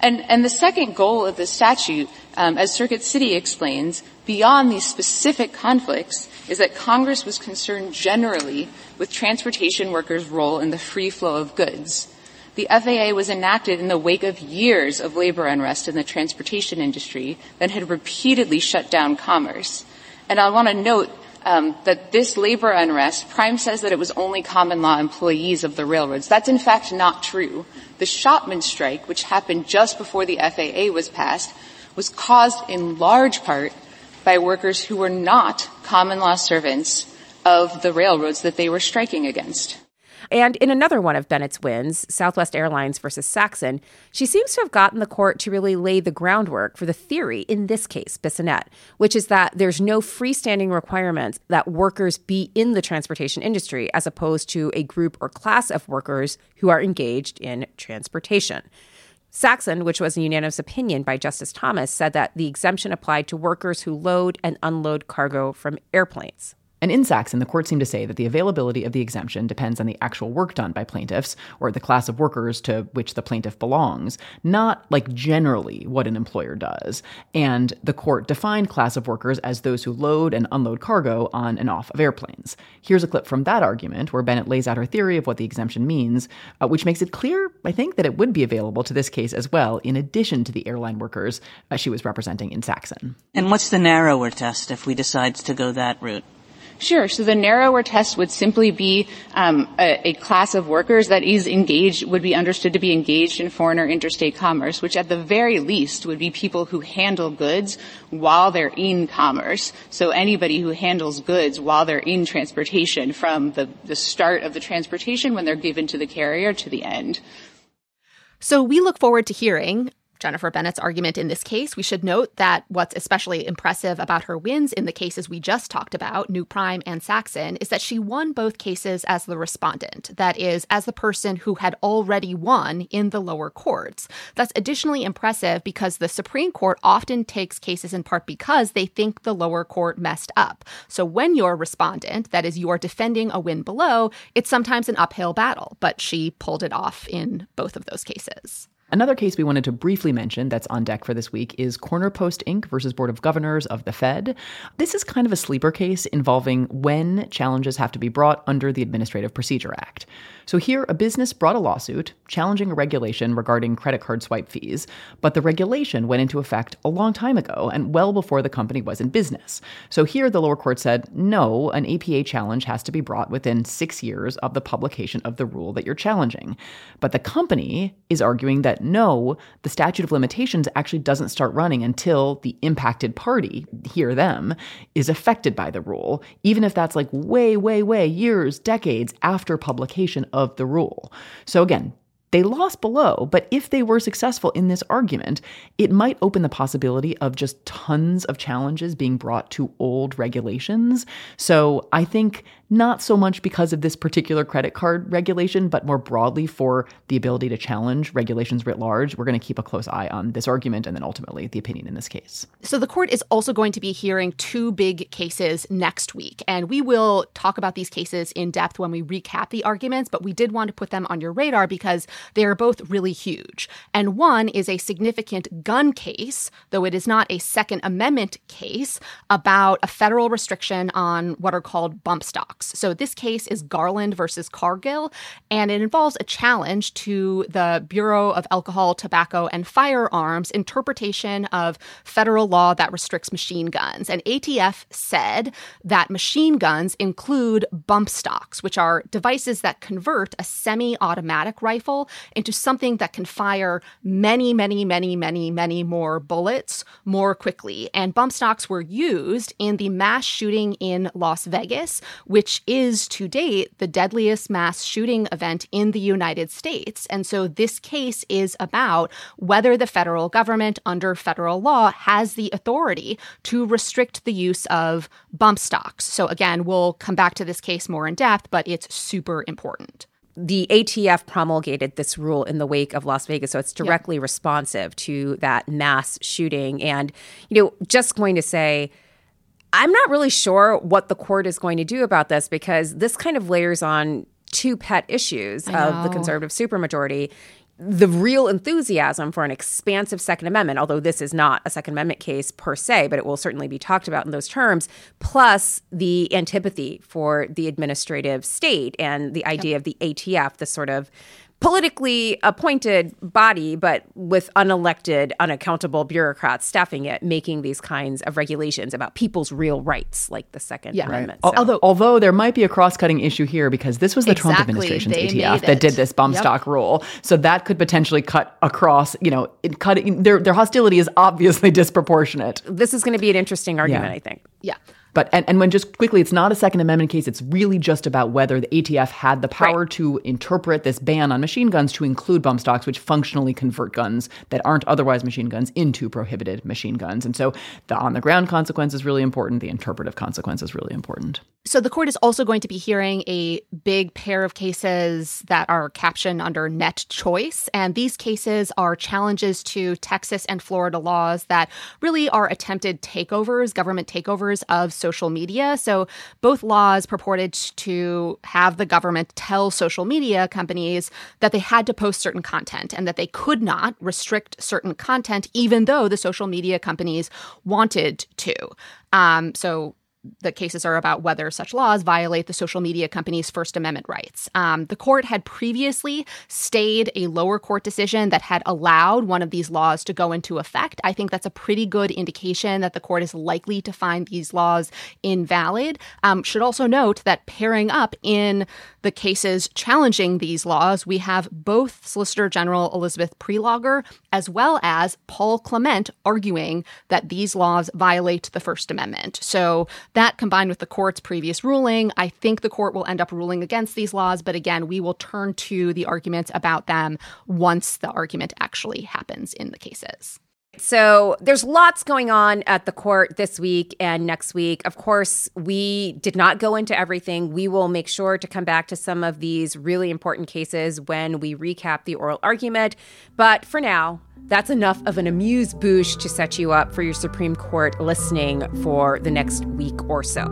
And, and the second goal of the statute, um, as Circuit City explains, beyond these specific conflicts, is that Congress was concerned generally with transportation workers' role in the free flow of goods. The FAA was enacted in the wake of years of labor unrest in the transportation industry that had repeatedly shut down commerce. And I want to note um, that this labor unrest, Prime says that it was only common law employees of the railroads. That's in fact not true. The shopman strike, which happened just before the FAA was passed, was caused in large part by workers who were not common law servants of the railroads that they were striking against. And in another one of Bennett's wins, Southwest Airlines versus Saxon, she seems to have gotten the court to really lay the groundwork for the theory in this case, Bissonnette, which is that there's no freestanding requirement that workers be in the transportation industry as opposed to a group or class of workers who are engaged in transportation. Saxon, which was a unanimous opinion by Justice Thomas, said that the exemption applied to workers who load and unload cargo from airplanes. And in Saxon, the court seemed to say that the availability of the exemption depends on the actual work done by plaintiffs or the class of workers to which the plaintiff belongs, not like generally what an employer does. And the court defined class of workers as those who load and unload cargo on and off of airplanes. Here's a clip from that argument where Bennett lays out her theory of what the exemption means, uh, which makes it clear, I think, that it would be available to this case as well, in addition to the airline workers uh, she was representing in Saxon. And what's the narrower test if we decide to go that route? Sure. So the narrower test would simply be um, a, a, class of workers that is engaged, would be understood to be engaged in foreign or interstate commerce, which at the very least would be people who handle goods while they're in commerce. So anybody who handles goods while they're in transportation from the, the start of the transportation when they're given to the carrier to the end. So we look forward to hearing Jennifer Bennett's argument in this case, we should note that what's especially impressive about her wins in the cases we just talked about, New Prime and Saxon, is that she won both cases as the respondent, that is, as the person who had already won in the lower courts. That's additionally impressive because the Supreme Court often takes cases in part because they think the lower court messed up. So when you're a respondent, that is, you're defending a win below, it's sometimes an uphill battle, but she pulled it off in both of those cases. Another case we wanted to briefly mention that's on deck for this week is Corner Post Inc. versus Board of Governors of the Fed. This is kind of a sleeper case involving when challenges have to be brought under the Administrative Procedure Act. So here, a business brought a lawsuit challenging a regulation regarding credit card swipe fees, but the regulation went into effect a long time ago and well before the company was in business. So here, the lower court said, no, an APA challenge has to be brought within six years of the publication of the rule that you're challenging. But the company is arguing that no, the statute of limitations actually doesn't start running until the impacted party, here them, is affected by the rule, even if that's like way, way, way years, decades after publication of the rule. So again, they lost below, but if they were successful in this argument, it might open the possibility of just tons of challenges being brought to old regulations. So I think not so much because of this particular credit card regulation, but more broadly for the ability to challenge regulations writ large. We're going to keep a close eye on this argument and then ultimately the opinion in this case. So the court is also going to be hearing two big cases next week, and we will talk about these cases in depth when we recap the arguments, but we did want to put them on your radar because they are both really huge. And one is a significant gun case, though it is not a Second Amendment case, about a federal restriction on what are called bump stocks. So this case is Garland versus Cargill, and it involves a challenge to the Bureau of Alcohol, Tobacco, and Firearms interpretation of federal law that restricts machine guns. And ATF said that machine guns include bump stocks, which are devices that convert a semi automatic rifle into something that can fire many, many, many, many, many more bullets more quickly. And bump stocks were used in the mass shooting in Las Vegas, which which is to date the deadliest mass shooting event in the United States. And so this case is about whether the federal government, under federal law, has the authority to restrict the use of bump stocks. So again, we'll come back to this case more in depth, but it's super important the ATF promulgated this rule in the wake of Las Vegas, so it's directly yep. responsive to that mass shooting. And, you know, just going to say, I'm not really sure what the court is going to do about this because this kind of layers on two pet issues of the conservative supermajority the real enthusiasm for an expansive Second Amendment, although this is not a Second Amendment case per se, but it will certainly be talked about in those terms, plus the antipathy for the administrative state and the idea yep. of the ATF, the sort of politically appointed body, but with unelected, unaccountable bureaucrats staffing it, making these kinds of regulations about people's real rights, like the Second yeah. Amendment. Right. So. Although, although there might be a cross-cutting issue here because this was the exactly. Trump administration's they ATF that did this bump yep. stock rule, so that could potentially cut across. You know, it cut their their hostility is obviously *laughs* disproportionate. This is going to be an interesting argument, yeah. I think. Yeah. But and, and when just quickly, it's not a Second Amendment case. It's really just about whether the ATF had the power right. to interpret this ban on machine guns to include bump stocks, which functionally convert guns that aren't otherwise machine guns into prohibited machine guns. And so the on the ground consequence is really important. The interpretive consequence is really important. So the court is also going to be hearing a big pair of cases that are captioned under NetChoice. And these cases are challenges to Texas and Florida laws that really are attempted takeovers, government takeovers of social media. So both laws purported to have the government tell social media companies that they had to post certain content and that they could not restrict certain content, even though the social media companies wanted to. Um, so the cases are about whether such laws violate the social media company's First Amendment rights. Um, the court had previously stayed a lower court decision that had allowed one of these laws to go into effect. I think that's a pretty good indication that the court is likely to find these laws invalid. Um, should also note that pairing up in the cases challenging these laws, we have both Solicitor General Elizabeth Prelogar as well as Paul Clement arguing that these laws violate the First Amendment. So that combined with the court's previous ruling, I think the court will end up ruling against these laws. But again, we will turn to the arguments about them once the argument actually happens in the cases. So there's lots going on at the court this week and next week. Of course, we did not go into everything. We will make sure to come back to some of these really important cases when we recap the oral argument. But for now, that's enough of an amuse bouche to set you up for your Supreme Court listening for the next week or so.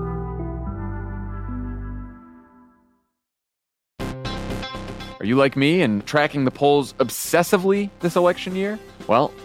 Are you like me and tracking the polls obsessively this election year? Well,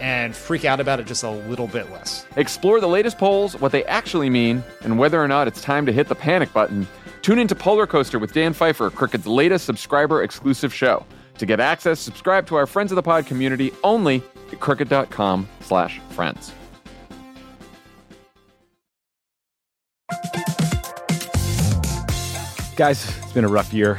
and freak out about it just a little bit less. Explore the latest polls, what they actually mean, and whether or not it's time to hit the panic button. Tune into Polar Coaster with Dan Pfeiffer, Crooked's latest subscriber exclusive show. To get access, subscribe to our Friends of the Pod community only at crooked.com slash friends. Guys, it's been a rough year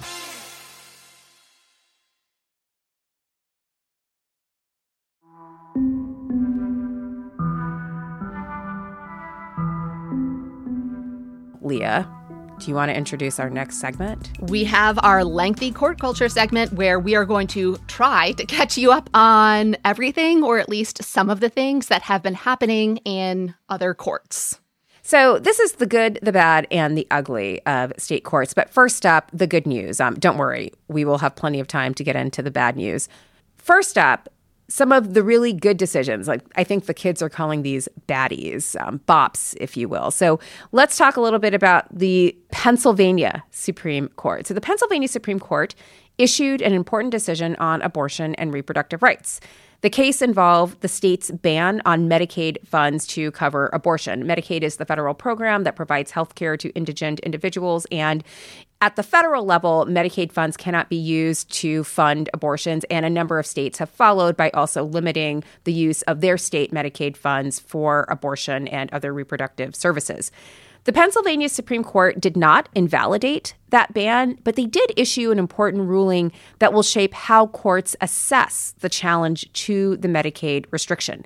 Leah, do you want to introduce our next segment? We have our lengthy court culture segment where we are going to try to catch you up on everything, or at least some of the things that have been happening in other courts. So, this is the good, the bad, and the ugly of state courts. But first up, the good news. Um, don't worry, we will have plenty of time to get into the bad news. First up, some of the really good decisions. Like I think the kids are calling these baddies, um, bops, if you will. So let's talk a little bit about the Pennsylvania Supreme Court. So the Pennsylvania Supreme Court issued an important decision on abortion and reproductive rights. The case involved the state's ban on Medicaid funds to cover abortion. Medicaid is the federal program that provides health care to indigent individuals, and at the federal level, Medicaid funds cannot be used to fund abortions, and a number of states have followed by also limiting the use of their state Medicaid funds for abortion and other reproductive services. The Pennsylvania Supreme Court did not invalidate that ban, but they did issue an important ruling that will shape how courts assess the challenge to the Medicaid restriction.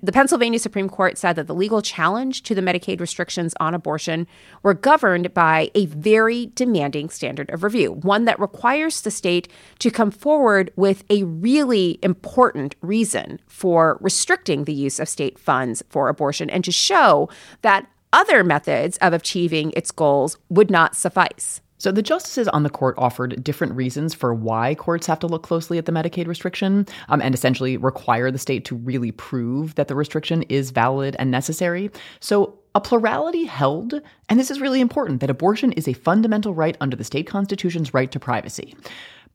The Pennsylvania Supreme Court said that the legal challenge to the Medicaid restrictions on abortion were governed by a very demanding standard of review, one that requires the state to come forward with a really important reason for restricting the use of state funds for abortion and to show that other methods of achieving its goals would not suffice. So the justices on the court offered different reasons for why courts have to look closely at the Medicaid restriction um, and essentially require the state to really prove that the restriction is valid and necessary. So a plurality held, and this is really important, that abortion is a fundamental right under the state constitution's right to privacy.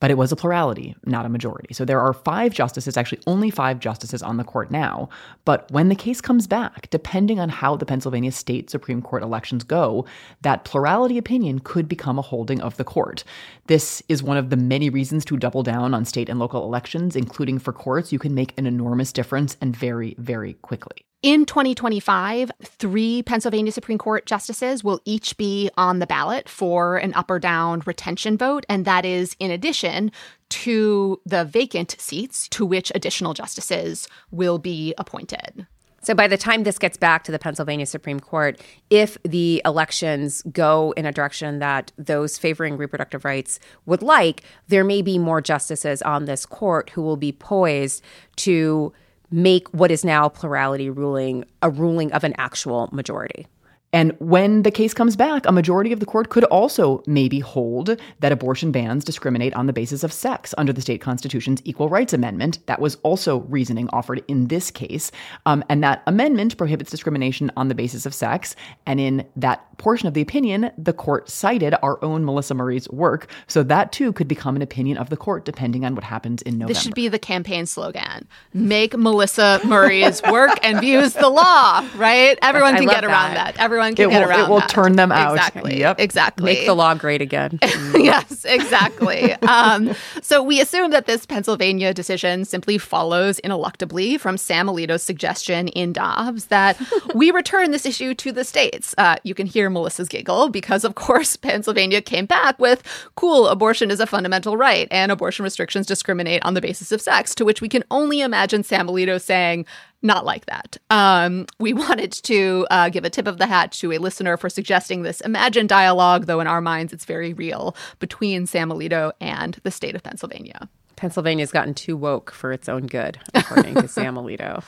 But it was a plurality, not a majority. So there are five justices, actually only five justices on the court now. But when the case comes back, depending on how the Pennsylvania state Supreme Court elections go, that plurality opinion could become a holding of the court. This is one of the many reasons to double down on state and local elections, including for courts. You can make an enormous difference and very, very quickly. In 2025, three Pennsylvania Supreme Court justices will each be on the ballot for an up or down retention vote. And that is in addition to the vacant seats to which additional justices will be appointed. So by the time this gets back to the Pennsylvania Supreme Court, if the elections go in a direction that those favoring reproductive rights would like, there may be more justices on this court who will be poised to make what is now plurality ruling a ruling of an actual majority. And when the case comes back, a majority of the court could also maybe hold that abortion bans discriminate on the basis of sex under the state constitution's Equal Rights Amendment. That was also reasoning offered in this case. Um, and that amendment prohibits discrimination on the basis of sex. And in that portion of the opinion, the court cited our own Melissa Murray's work. So that too could become an opinion of the court depending on what happens in November. This should be the campaign slogan Make Melissa Murray's work and views the law, right? Everyone can get around that. that. Everyone can it get will, around It will that. turn them out. Exactly. Yep. Exactly. Make the law great again. *laughs* yes, exactly. um, so we assume that this Pennsylvania decision simply follows ineluctably from Sam Alito's suggestion in Dobbs that *laughs* we return this issue to the states. Uh, you can hear Melissa's giggle because, of course, Pennsylvania came back with cool, abortion is a fundamental right and abortion restrictions discriminate on the basis of sex, to which we can only imagine Sam Alito saying, not like that. Um, we *laughs* wanted to uh, give a tip of the hat to a listener for suggesting this imagined dialogue, though in our minds it's very real, between Sam Alito and the state of Pennsylvania. Pennsylvania's gotten too woke for its own good, according to *laughs* Sam Alito.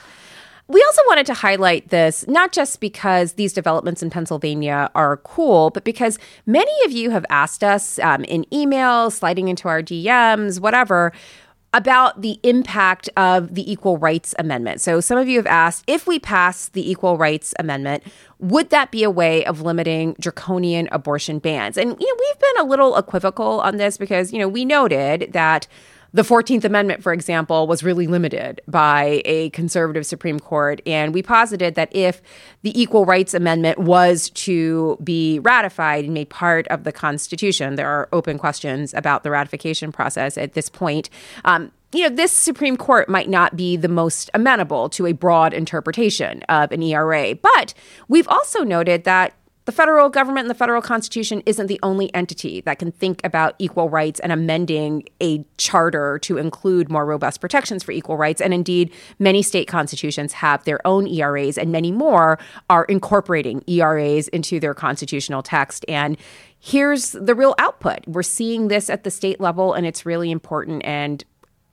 We also wanted to highlight this, not just because these developments in Pennsylvania are cool, but because many of you have asked us um, in emails, sliding into our DMs, whatever, about the impact of the Equal Rights Amendment. So, some of you have asked if we pass the Equal Rights Amendment, would that be a way of limiting draconian abortion bans? And, you know, we've been a little equivocal on this because, you know, we noted that the 14th Amendment, for example, was really limited by a conservative Supreme Court. And we posited that if the Equal Rights Amendment was to be ratified and made part of the Constitution, there are open questions about the ratification process at this point. Um, you know, this Supreme Court might not be the most amenable to a broad interpretation of an ERA. But we've also noted that the federal government and the federal constitution isn't the only entity that can think about equal rights and amending a charter to include more robust protections for equal rights. And indeed, many state constitutions have their own ERAs, and many more are incorporating ERAs into their constitutional text. And here's the real output we're seeing this at the state level, and it's really important. And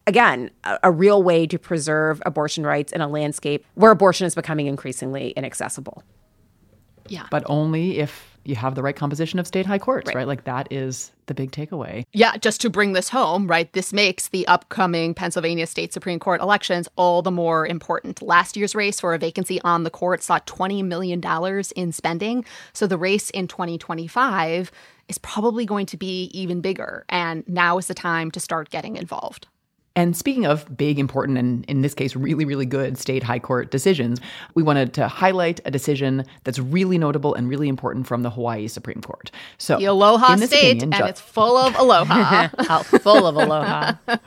again, a, a, real way to preserve abortion rights in a landscape where abortion is becoming increasingly inaccessible. Yeah. But only if you have the right composition of state high courts, right? right? Like that is the big takeaway. Yeah, just to bring this home, right? This makes the upcoming Pennsylvania State Supreme Court elections all the more important. Last year's race for a vacancy on the court saw $20 million in spending. So the race in 2025 is probably going to be even bigger. And now is the time to start getting involved. And speaking of big, important, and in this case, really, really good state high court decisions, we wanted to highlight a decision that's really notable and really important from the Hawaii Supreme Court. So, the Aloha State, opinion, and ju- it's full of aloha. *laughs* full of aloha. *laughs*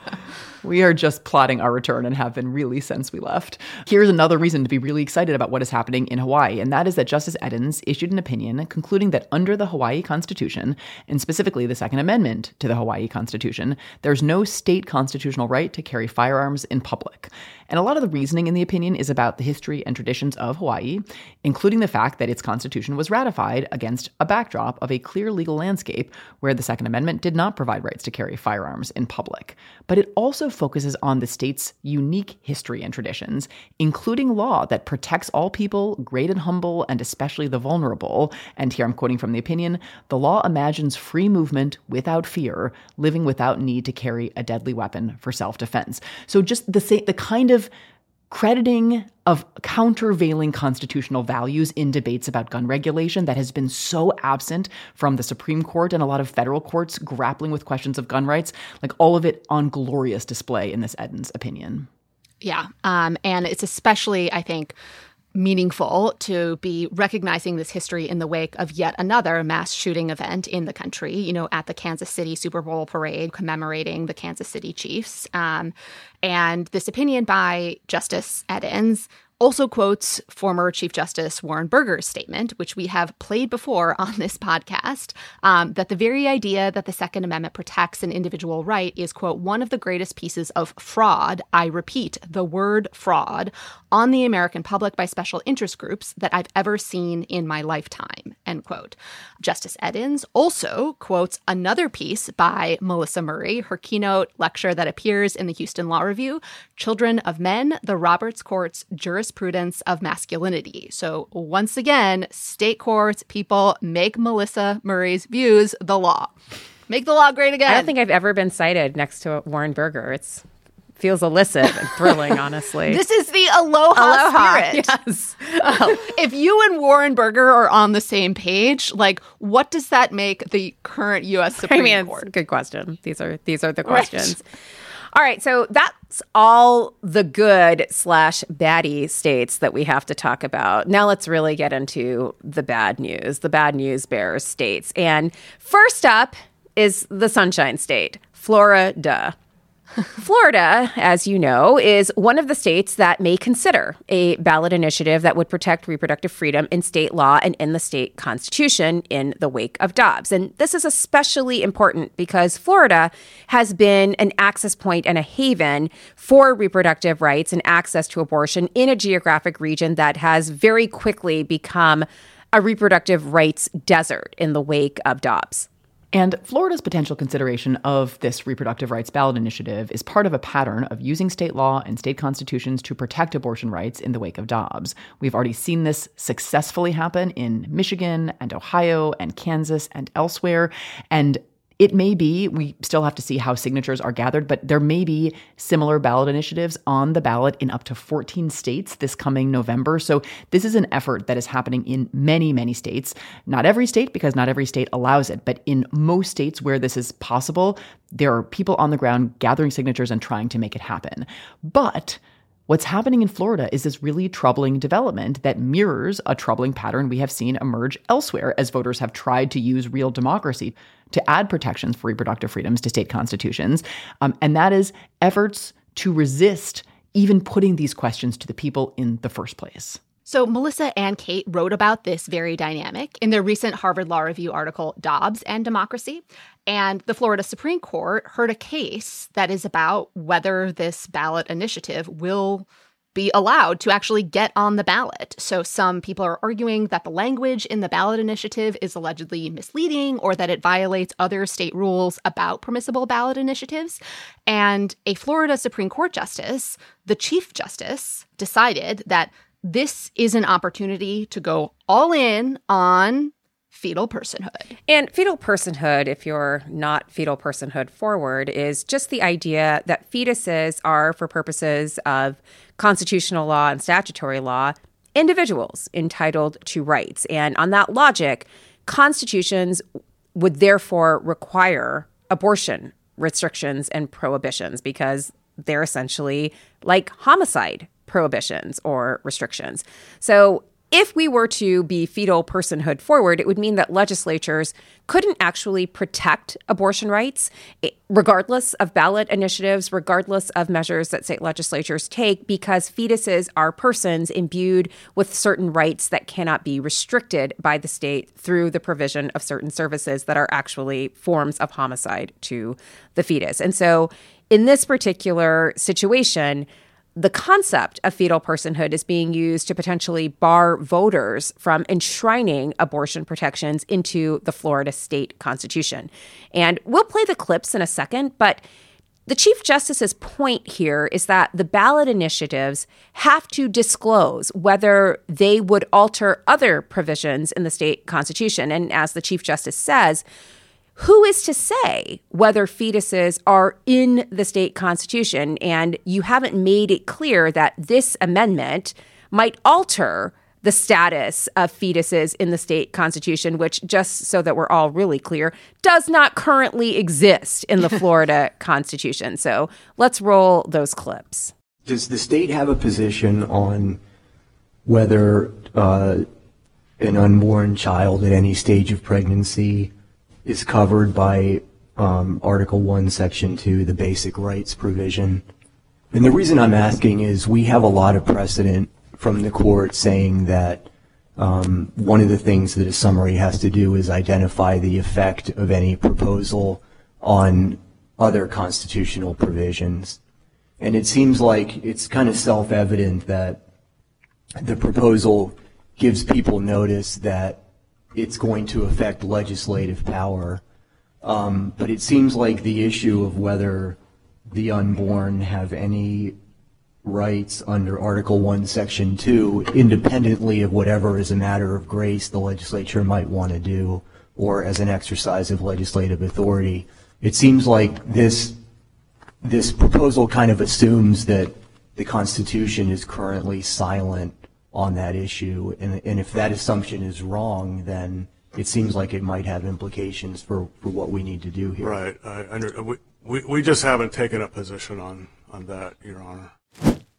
We are just plotting our return and have been really since we left. Here's another reason to be really excited about what is happening in Hawaii, and that is that Justice Eddins issued an opinion concluding that under the Hawaii Constitution, and specifically the Second Amendment to the Hawaii Constitution, there's no state constitutional right to carry firearms in public. And a lot of the reasoning in the opinion is about the history and traditions of Hawaii, including the fact that its constitution was ratified against a backdrop of a clear legal landscape where the Second Amendment did not provide rights to carry firearms in public. But it also focuses on the state's unique history and traditions, including law that protects all people, great and humble, and especially the vulnerable. And here I'm quoting from the opinion the law imagines free movement without fear, living without need to carry a deadly weapon for self defense. So, just the, the kind of crediting of countervailing constitutional values in debates about gun regulation that has been so absent from the Supreme Court and a lot of federal courts grappling with questions of gun rights, like all of it on glorious display in this Eddins opinion. Yeah. Um, and it's especially, I think, meaningful to be recognizing this history in the wake of yet another mass shooting event in the country, you know, at the Kansas City Super Bowl parade commemorating the Kansas City Chiefs. Um, and this opinion by Justice Eddins also quotes former Chief Justice Warren Burger's statement, which we have played before *laughs* on this podcast, um, that the very idea that the Second Amendment protects an individual right is, quote, one of the greatest pieces of fraud, I repeat, the word fraud, on the American public by special interest groups that I've ever seen in my lifetime, end quote. Justice Eddins also quotes another piece by Melissa Murray, her keynote lecture that appears in the Houston Law Review, Children of Men, the Roberts Court's Jurisprudence of Masculinity. So once again, state courts, people make Melissa Murray's views the law. Make the law great again. I don't think I've ever been cited next to Warren Burger. It's feels illicit and thrilling, honestly. *laughs* This is the aloha, Aloha, spirit. *laughs* yes. Uh, if you and Warren Burger are on the same page, like what does that make the current U.S. Supreme *laughs* I mean, Court? good question. These are these are the questions. All right, so that's all the good slash baddie states that we have to talk about. Now let's really get into the bad news, the bad news bears states. And first up is the Sunshine State, Florida. Florida, as you know, is one of the states that may consider a ballot initiative that would protect reproductive freedom in state law and in the state constitution in the wake of Dobbs. And this is especially important because Florida has been an access point and a haven for reproductive rights and access to abortion in a geographic region that has very quickly become a reproductive rights desert in the wake of Dobbs. And Florida's potential consideration of this reproductive rights ballot initiative is part of a pattern of using state law and state constitutions to protect abortion rights in the wake of Dobbs. We've already seen this successfully happen in Michigan and Ohio and Kansas and elsewhere. And it may be, we still have to see how signatures are gathered, but there may be similar ballot initiatives on the ballot in up to 14 states this coming November. So, this is an effort that is happening in many, many states. Not every state, because not every state allows it, but in most states where this is possible, there are people on the ground gathering signatures and trying to make it happen. But What's happening in Florida is this really troubling development that mirrors a troubling pattern we have seen emerge elsewhere as voters have tried to use real democracy to add protections for reproductive freedoms to state constitutions. Um, and that is efforts to resist even putting these questions to the people in the first place. So, Melissa and Kate wrote about this very dynamic in their recent Harvard Law Review article, Dobbs and Democracy. And the Florida Supreme Court heard a case that is about whether this ballot initiative will be allowed to actually get on the ballot. So, some people are arguing that the language in the ballot initiative is allegedly misleading or that it violates other state rules about permissible ballot initiatives. And a Florida Supreme Court justice, the Chief Justice, decided that this is an opportunity to go all in on fetal personhood. And fetal personhood, if you're not fetal personhood forward, is just the idea that fetuses are, for purposes of constitutional law and statutory law, individuals entitled to rights. And on that logic, constitutions would therefore require abortion restrictions and prohibitions because they're essentially like homicide prohibitions or restrictions. So, if we were to be fetal personhood forward, it would mean that legislatures couldn't actually protect abortion rights, eh, regardless of ballot initiatives, regardless of measures that state legislatures take, because fetuses are persons imbued with certain rights that cannot be restricted by the state through the provision of certain services that are actually forms of homicide to the fetus. And so, in this particular situation, the concept of fetal personhood is being used to potentially bar voters from enshrining abortion protections into the Florida state constitution. And we'll play the clips in a second, but The Chief Justice's point here is that the ballot initiatives have to disclose whether they would alter other provisions in the state constitution. And as the Chief Justice says, who is to say whether fetuses are in the state constitution? And you haven't made it clear that this amendment might alter the status of fetuses in the state constitution, which, just so that we're all really clear, does not currently exist in the *laughs* Florida constitution. So let's roll those clips. Does the state have a position on whether uh, an unborn child at any stage of pregnancy is covered by um, Article 1, Section 2, the basic rights provision? And the reason I'm asking is we have a lot of precedent from the court saying that um, one of the things that a summary has to do is identify the effect of any proposal on other constitutional provisions. And it seems like it's kind of self-evident that the proposal gives people notice that it's going to affect legislative power. Um, but it seems like the issue of whether the unborn have any rights under Article 1, Section 2, independently of whatever is a matter of grace the legislature might want to do or as an exercise of legislative authority. It seems like this this proposal kind of assumes that the Constitution is currently silent on that issue, and, and if that assumption is wrong, then it seems like it might have implications for, for what we need to do here. Right. I, under, we, we, we just haven't taken a position on, on that, Your Honor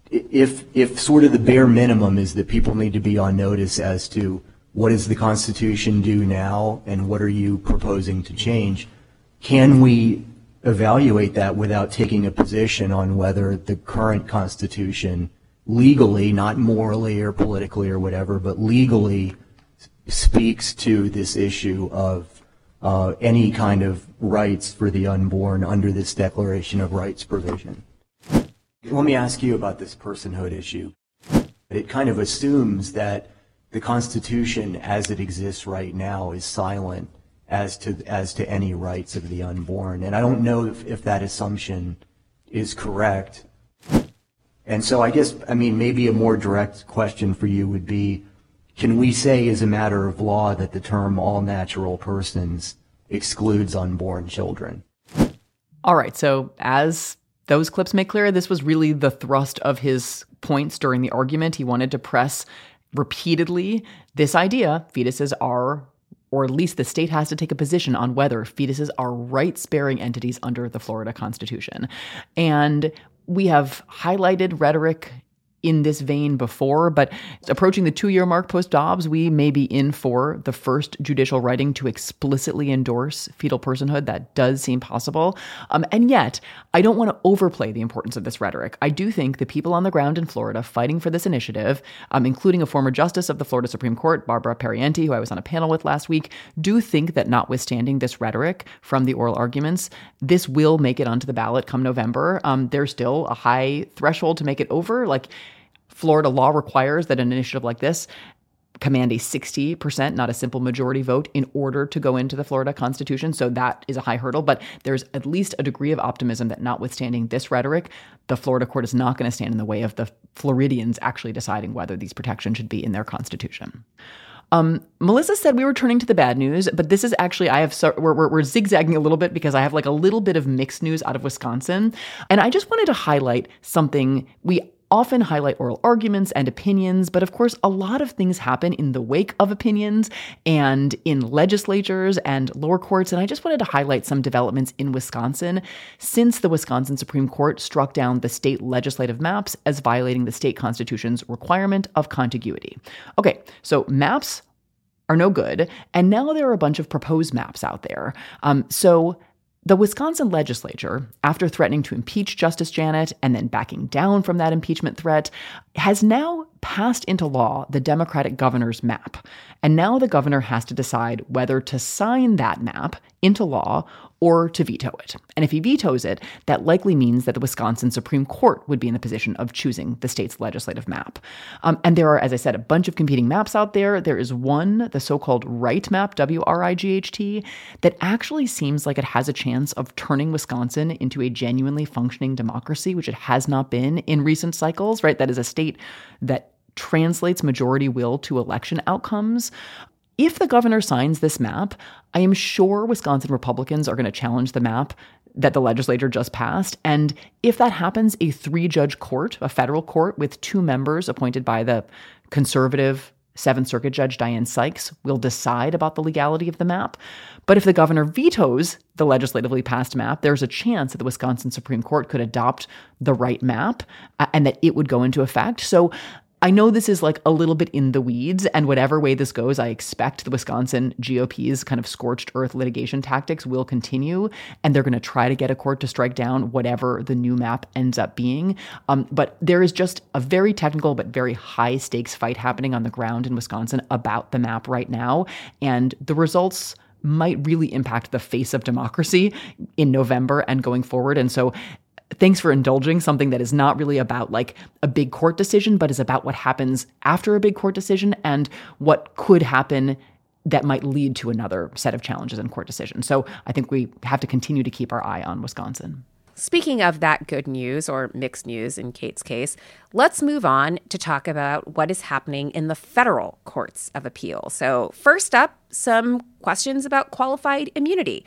if if sort of the bare minimum is that people need to be on notice as to what does the Constitution do now and what are you proposing to change, can we evaluate that without taking a position on whether the current Constitution legally, not morally or politically or whatever, but legally speaks to this issue of uh, any kind of rights for the unborn under this Declaration of Rights provision? Let me ask you about this personhood issue. It kind of assumes that the Constitution as it exists right now is silent as to as to any rights of the unborn. And I don't know if, if that assumption is correct. And so I guess I mean maybe a more direct question for you would be can we say as a matter of law that the term all natural persons excludes unborn children? All right, so as those clips make clear this was really the thrust of his points during the argument. He wanted to press repeatedly this idea fetuses are or at least the state has to take a position on whether fetuses are rights bearing entities under the Florida Constitution. And we have highlighted rhetoric in this vein before, but approaching the two year mark post Dobbs, we may be in for the first judicial writing to explicitly endorse fetal personhood. That does seem possible. Um, and yet, I don't want to overplay the importance of this rhetoric. I do think the people on the ground in Florida fighting for this initiative, um, including a former justice of the Florida Supreme Court, Barbara Pariente, who I was on a panel with last week, do think that notwithstanding this rhetoric from the oral arguments, this will make it onto the ballot come November. Um, there's still a high threshold to make it over. Like, Florida law requires that an initiative like this command a 60%, not a simple majority vote, in order to go into the Florida Constitution. So that is a high hurdle. But there's at least a degree of optimism that, notwithstanding this rhetoric, the Florida court is not going to stand in the way of the Floridians actually deciding whether these protections should be in their Constitution. Um, Melissa said we were turning to the bad news, but this is actually I have so, we're, we're, we're zigzagging a little bit because I have like a little bit of mixed news out of Wisconsin, and I just wanted to highlight something we often highlight oral arguments and opinions, but of course, a lot of things happen in the wake of opinions and in legislatures and lower courts. And I just wanted to highlight some developments in Wisconsin since the Wisconsin Supreme Court struck down the state legislative maps as violating the state constitution's requirement of contiguity. Okay, so maps are no good, and now there are a bunch of proposed maps out there. Um, so the Wisconsin legislature, after threatening to impeach Justice Janet and then backing down from that impeachment threat, has now passed into law the Democratic governor's map. And now the governor has to decide whether to sign that map into law or to veto it. And if he vetoes it, that likely means that the Wisconsin Supreme Court would be in the position of choosing the state's legislative map. Um, and there are, as I said, a bunch of competing maps out there. There is one, the so called Wright map, W R I G H T, that actually seems like it has a chance of turning Wisconsin into a genuinely functioning democracy, which it has not been in recent cycles, right? That is a state that translates majority will to election outcomes. If the governor signs this map, I am sure Wisconsin Republicans are going to challenge the map that the legislature just passed. And if that happens, a three judge court, a federal court with two members appointed by the conservative Seventh Circuit Judge Diane Sykes will decide about the legality of the map. But if the governor vetoes the legislatively passed map, there's a chance that the Wisconsin Supreme Court could adopt the Wright map uh, and that it would go into effect. So I know this is like a little bit in the weeds, and whatever way this goes, I expect the Wisconsin GOP's kind of scorched earth litigation tactics will continue, and they're going to try to get a court to strike down whatever the new map ends up being. Um, but there is just a very technical but very high stakes fight happening on the ground in Wisconsin about the map right now, and the results might really impact the face of democracy in November and going forward. And so thanks for indulging something that is not really about like a big court decision, but is about what happens after a big court decision and what could happen that might lead to another set of challenges in court decisions. So I think we have to continue to keep our eye on Wisconsin. Speaking of that good news or mixed news in Kate's case, let's move on to talk about what is happening in the federal courts of appeal. So, first up, some questions about qualified immunity.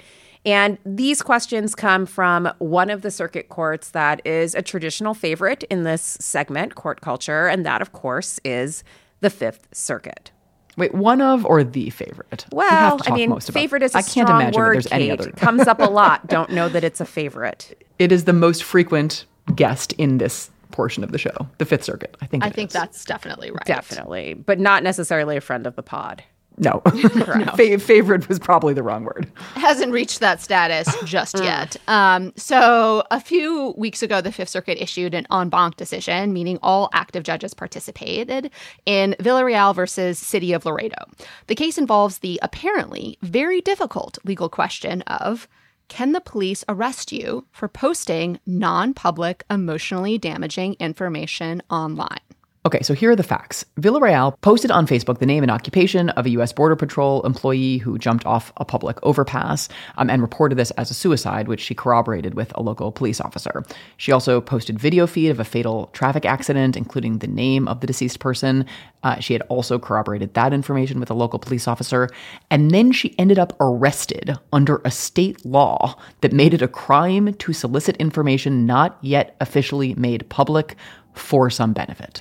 And these questions come from one of the circuit courts that is a traditional favorite in this segment, court culture, and that, of course, is the Fifth Circuit. Wait, one of or the favorite? Well, I mean, favorite is a I can't strong imagine word. there's Kate. any other. Comes up a *laughs* lot. Don't know that it's a favorite. It is the most frequent guest in this portion of the show, the Fifth Circuit. I think. I it think is. that's definitely right. Definitely, but not necessarily a friend of the pod. *laughs* *laughs* No, Fa- favorite was probably the wrong word. hasn't reached that status just yet. Um, so, a few weeks ago, the Fifth Circuit issued an en banc decision, meaning all active judges participated in Villarreal versus City of Laredo. The case involves the apparently very difficult legal question of can the police arrest you for posting non public, emotionally damaging information online? Okay, so here are the facts. Villarreal posted on Facebook the name and occupation of a U.S. Border Patrol employee who jumped off a public overpass um, and reported this as a suicide, which she corroborated with a local police officer. She also posted video feed of a fatal traffic accident, including the name of the deceased person. Uh, she had also corroborated that information with a local police officer. And then she ended up arrested under a state law that made it a crime to solicit information not yet officially made public for some benefit.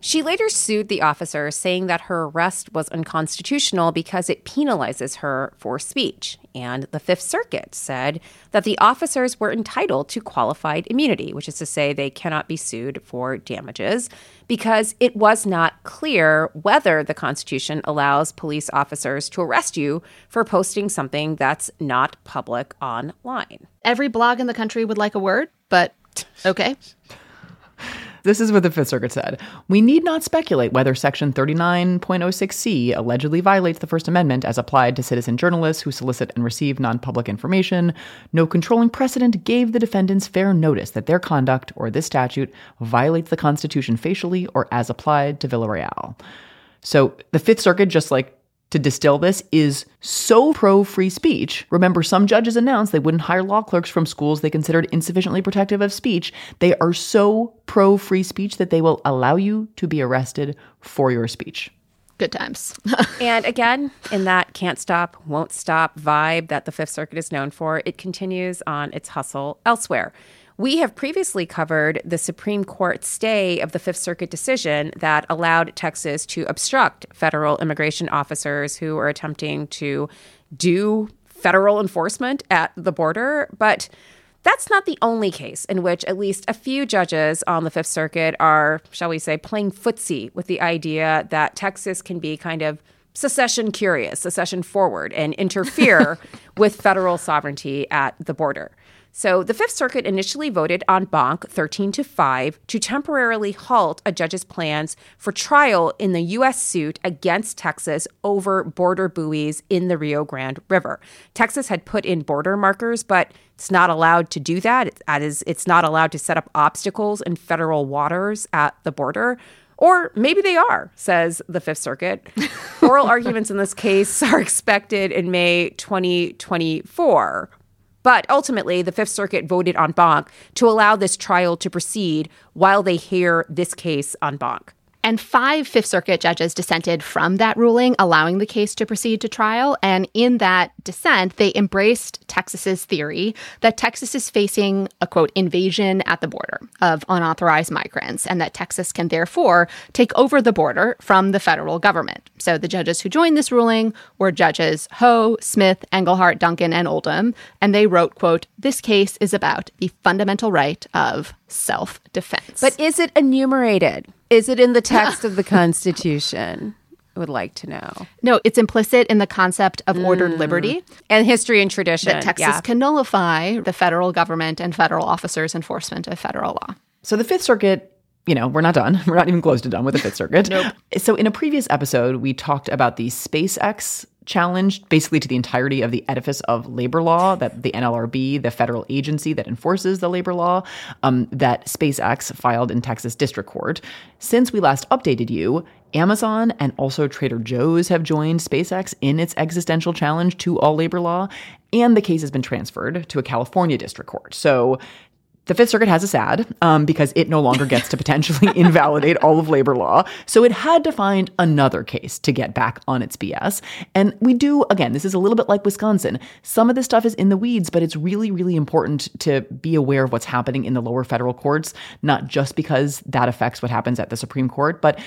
She later sued the officer, saying that her arrest was unconstitutional because it penalizes her for speech. And the Fifth Circuit said that the officers were entitled to qualified immunity, which is to say they cannot be sued for damages, because it was not clear whether the Constitution allows police officers to arrest you for posting something that's not public online. Every blog in the country would like a word, but okay. *laughs* This is what the Fifth Circuit said. We need not speculate whether Section 39.06c allegedly violates the First Amendment as applied to citizen journalists who solicit and receive non public information. No controlling precedent gave the defendants fair notice that their conduct or this statute violates the Constitution facially or as applied to Villarreal. So the Fifth Circuit, just like to distill this, is so pro free speech. Remember, some judges announced they wouldn't hire law clerks from schools they considered insufficiently protective of speech. They are so pro free speech that they will allow you to be arrested for your speech. Good times. *laughs* and again, in that can't stop, won't stop vibe that the Fifth Circuit is known for, it continues on its hustle elsewhere. We have previously covered the Supreme Court stay of the Fifth Circuit decision that allowed Texas to obstruct federal immigration officers who are attempting to do federal enforcement at the border. But that's not the only case in which at least a few judges on the Fifth Circuit are, shall we say, playing footsie with the idea that Texas can be kind of secession curious, secession forward, and interfere *laughs* with federal sovereignty at the border. So the Fifth Circuit initially voted en banc 13 to 5 to temporarily halt a judge's plans for trial in the U.S. suit against Texas over border buoys in the Rio Grande River. Texas had put in border markers, but it's not allowed to do that. It's, it's not allowed to set up obstacles in federal waters at the border. Or maybe they are, says the Fifth Circuit. *laughs* Oral arguments in this case are expected in May 2024. But ultimately, the Fifth Circuit voted en banc to allow this trial to proceed while they hear this case en banc. And five Fifth Circuit judges dissented from that ruling, allowing the case to proceed to trial. And in that dissent, they embraced Texas's theory that Texas is facing a quote invasion at the border of unauthorized migrants, and that Texas can therefore take over the border from the federal government. So the judges who joined this ruling were judges Ho, Smith, Engelhardt, Duncan, and Oldham, and they wrote, quote, this case is about the fundamental right of self defense. But is it enumerated? Is it in the text of the *laughs* Constitution? I would like to know. No, it's implicit in the concept of ordered Mm. liberty and history and tradition. that Texas yeah. can nullify the federal government and federal officers' enforcement of federal law. So the Fifth Circuit, you know, we're not done. *laughs* We're not even close to done with the Fifth Circuit. Nope. So in a previous episode, we talked about the SpaceX challenge, basically to the entirety of the edifice of labor law that the NLRB, the federal agency that enforces the labor law, um, that SpaceX filed in Texas District Court. Since we last updated you, Amazon and also Trader Joe's have joined SpaceX in its existential challenge to all labor law, and the case has been transferred to a California district court. So the Fifth Circuit has a sad um, because it no longer gets to potentially *laughs* invalidate all of labor law. So it had to find another case to get back on its BS. And we do, again, this is a little bit like Wisconsin. Some of this stuff is in the weeds, but it's really, really important to be aware of what's happening in the lower federal courts, not just because that affects what happens at the Supreme Court, but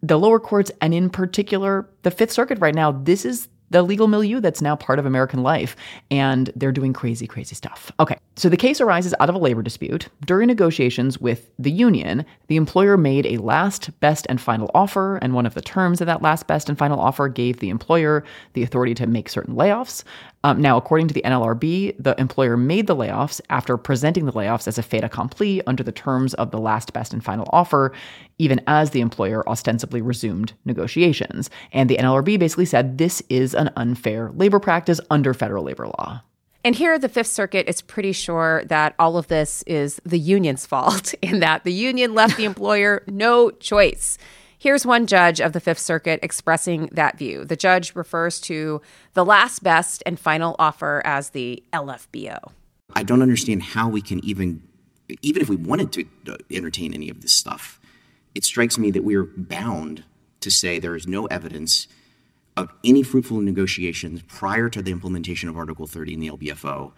the lower courts, and in particular, the Fifth Circuit right now, this is the legal milieu that's now part of American life, and they're doing crazy, crazy stuff. Okay, so the case arises out of a labor dispute. During negotiations with the union, the employer made a last, best, and final offer, and one of the terms of that last, best, and final offer gave the employer the authority to make certain layoffs. Um, now, according to the NLRB, the employer made the layoffs after presenting the layoffs as a fait accompli under the terms of the last, best, and final offer, even as the employer ostensibly resumed negotiations. And the NLRB basically said this is an unfair labor practice under federal labor law. And here, the Fifth Circuit is pretty sure that all of this is the union's *laughs* fault, in that the union left the employer no choice. Here's one judge of the Fifth Circuit expressing that view. The judge refers to the last best and final offer as the LFBO. I don't understand how we can even, even if we wanted to uh, entertain any of this stuff, it strikes me that we are bound to say there is no evidence of any fruitful negotiations prior to the implementation of Article 30 in the LBFO.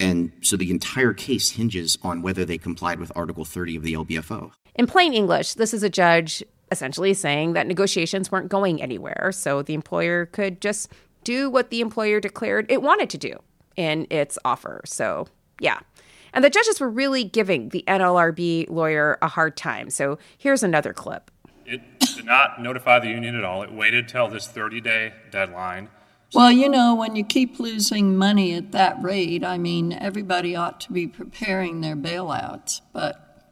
And so the entire case hinges on whether they complied with Article 30 of the LBFO. In plain English, this is a judge essentially saying that negotiations weren't going anywhere, so the employer could just do what the employer declared it wanted to do in its offer. So, yeah. And the judges were really giving the NLRB lawyer a hard time. So, here's another clip. It did not notify the union at all. It waited till this 30 day deadline. Well, you know, when you keep losing money at that rate, I mean, everybody ought to be preparing their bailouts. But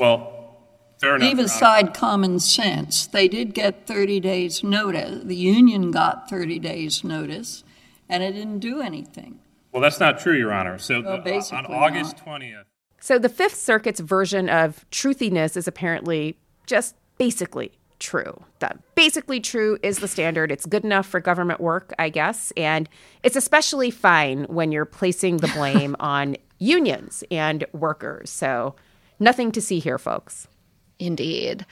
Well, fair enough. leave Your Honor. aside common sense. They did get 30 days' notice. The union got 30 days' notice, and it didn't do anything. Well, that's not true, Your Honor. So Well, the- uh, on basically August 20th, So, the Fifth Circuit's version of truthiness is apparently just basically true. The basically true is the standard. It's good enough for government work, I guess. And it's especially fine when you're placing the blame *laughs* on unions and workers. So, nothing to see here, folks. Indeed.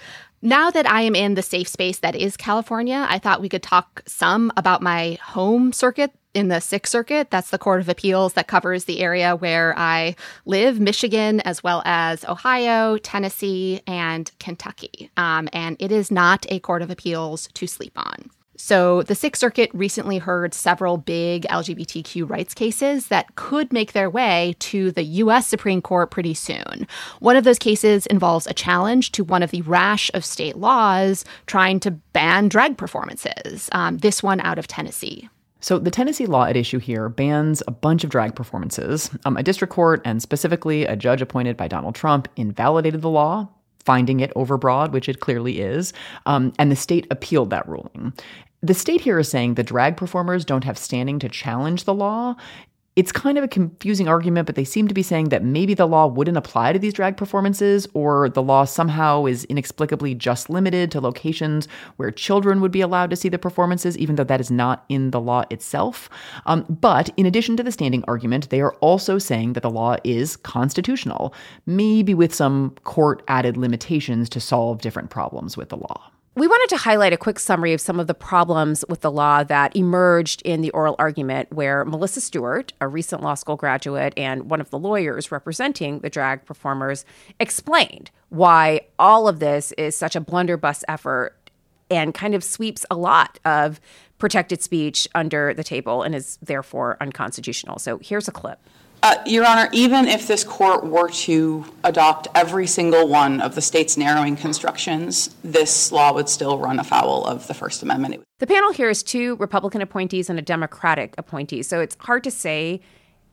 Now that I am in the safe space that is California, I thought we could talk some about my home circuit in the Sixth Circuit. That's the Court of Appeals that covers the area where I live, Michigan, as well as Ohio, Tennessee, and Kentucky. Um, and it is not a Court of Appeals to sleep on. So, the Sixth Circuit recently heard several big LGBTQ rights cases that could make their way to the U.S. Supreme Court pretty soon. One of those cases involves a challenge to one of the rash of state laws trying to ban drag performances, um, this one out of Tennessee. So, the Tennessee law at issue here bans a bunch of drag performances. Um, a district court, and specifically a judge appointed by Donald Trump, invalidated the law, finding it overbroad, which it clearly is, um, and the state appealed that ruling. The state here is saying the drag performers don't have standing to challenge the law. It's kind of a confusing argument, but they seem to be saying that maybe the law wouldn't apply to these drag performances, or the law somehow is inexplicably just limited to locations where children would be allowed to see the performances, even though that is not in the law itself. Um, but in addition to the standing argument, they are also saying that the law is constitutional, maybe with some court added limitations to solve different problems with the law. We wanted to highlight a quick summary of some of the problems with the law that emerged in the oral argument, where Melissa Stewart, a recent law school graduate and one of the lawyers representing the drag performers, explained why all of this is such a blunderbuss effort and kind of sweeps a lot of protected speech under the table and is therefore unconstitutional. So here's a clip. Uh, Your Honor, even if this court were to adopt every single one of the state's narrowing constructions, this law would still run afoul of the First Amendment. The panel here is two Republican appointees and a Democratic appointee. So it's hard to say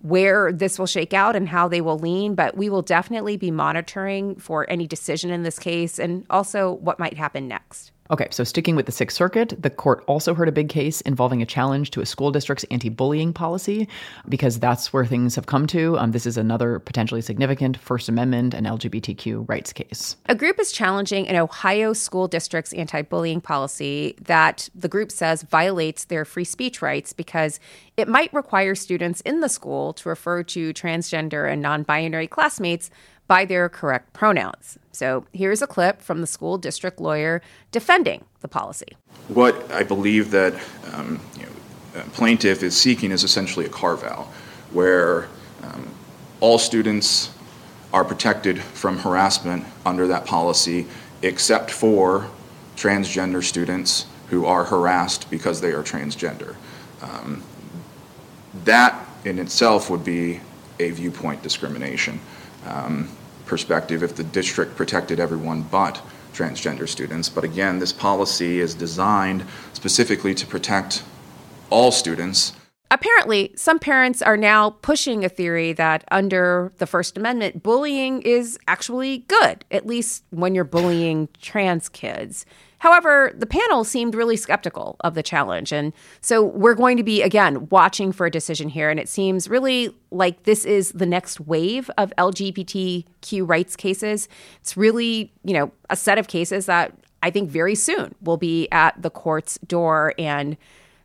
where this will shake out and how they will lean, but we will definitely be monitoring for any decision in this case and also what might happen next. Okay, so sticking with the Sixth Circuit, the court also heard a big case involving a challenge to a school district's anti bullying policy, because that's where things have come to. Um, this is another potentially significant First Amendment and LGBTQ rights case. A group is challenging an Ohio school district's anti bullying policy that the group says violates their free speech rights because it might require students in the school to refer to transgender and non binary classmates by their correct pronouns. So here's a clip from the school district lawyer defending the policy. What I believe that um, you know, plaintiff is seeking is essentially a carve out where um, all students are protected from harassment under that policy except for transgender students who are harassed because they are transgender. Um, that in itself would be a viewpoint discrimination. Um, perspective if the district protected everyone but transgender students. But again, this policy is designed specifically to protect all students. Apparently, some parents are now pushing a theory that under the First Amendment, bullying is actually good, at least when you're bullying trans kids. However, the panel seemed really skeptical of the challenge. And so we're going to be, again, watching for a decision here. And it seems really like this is the next wave of LGBTQ rights cases. It's really, you know, a set of cases that I think very soon will be at the court's door. And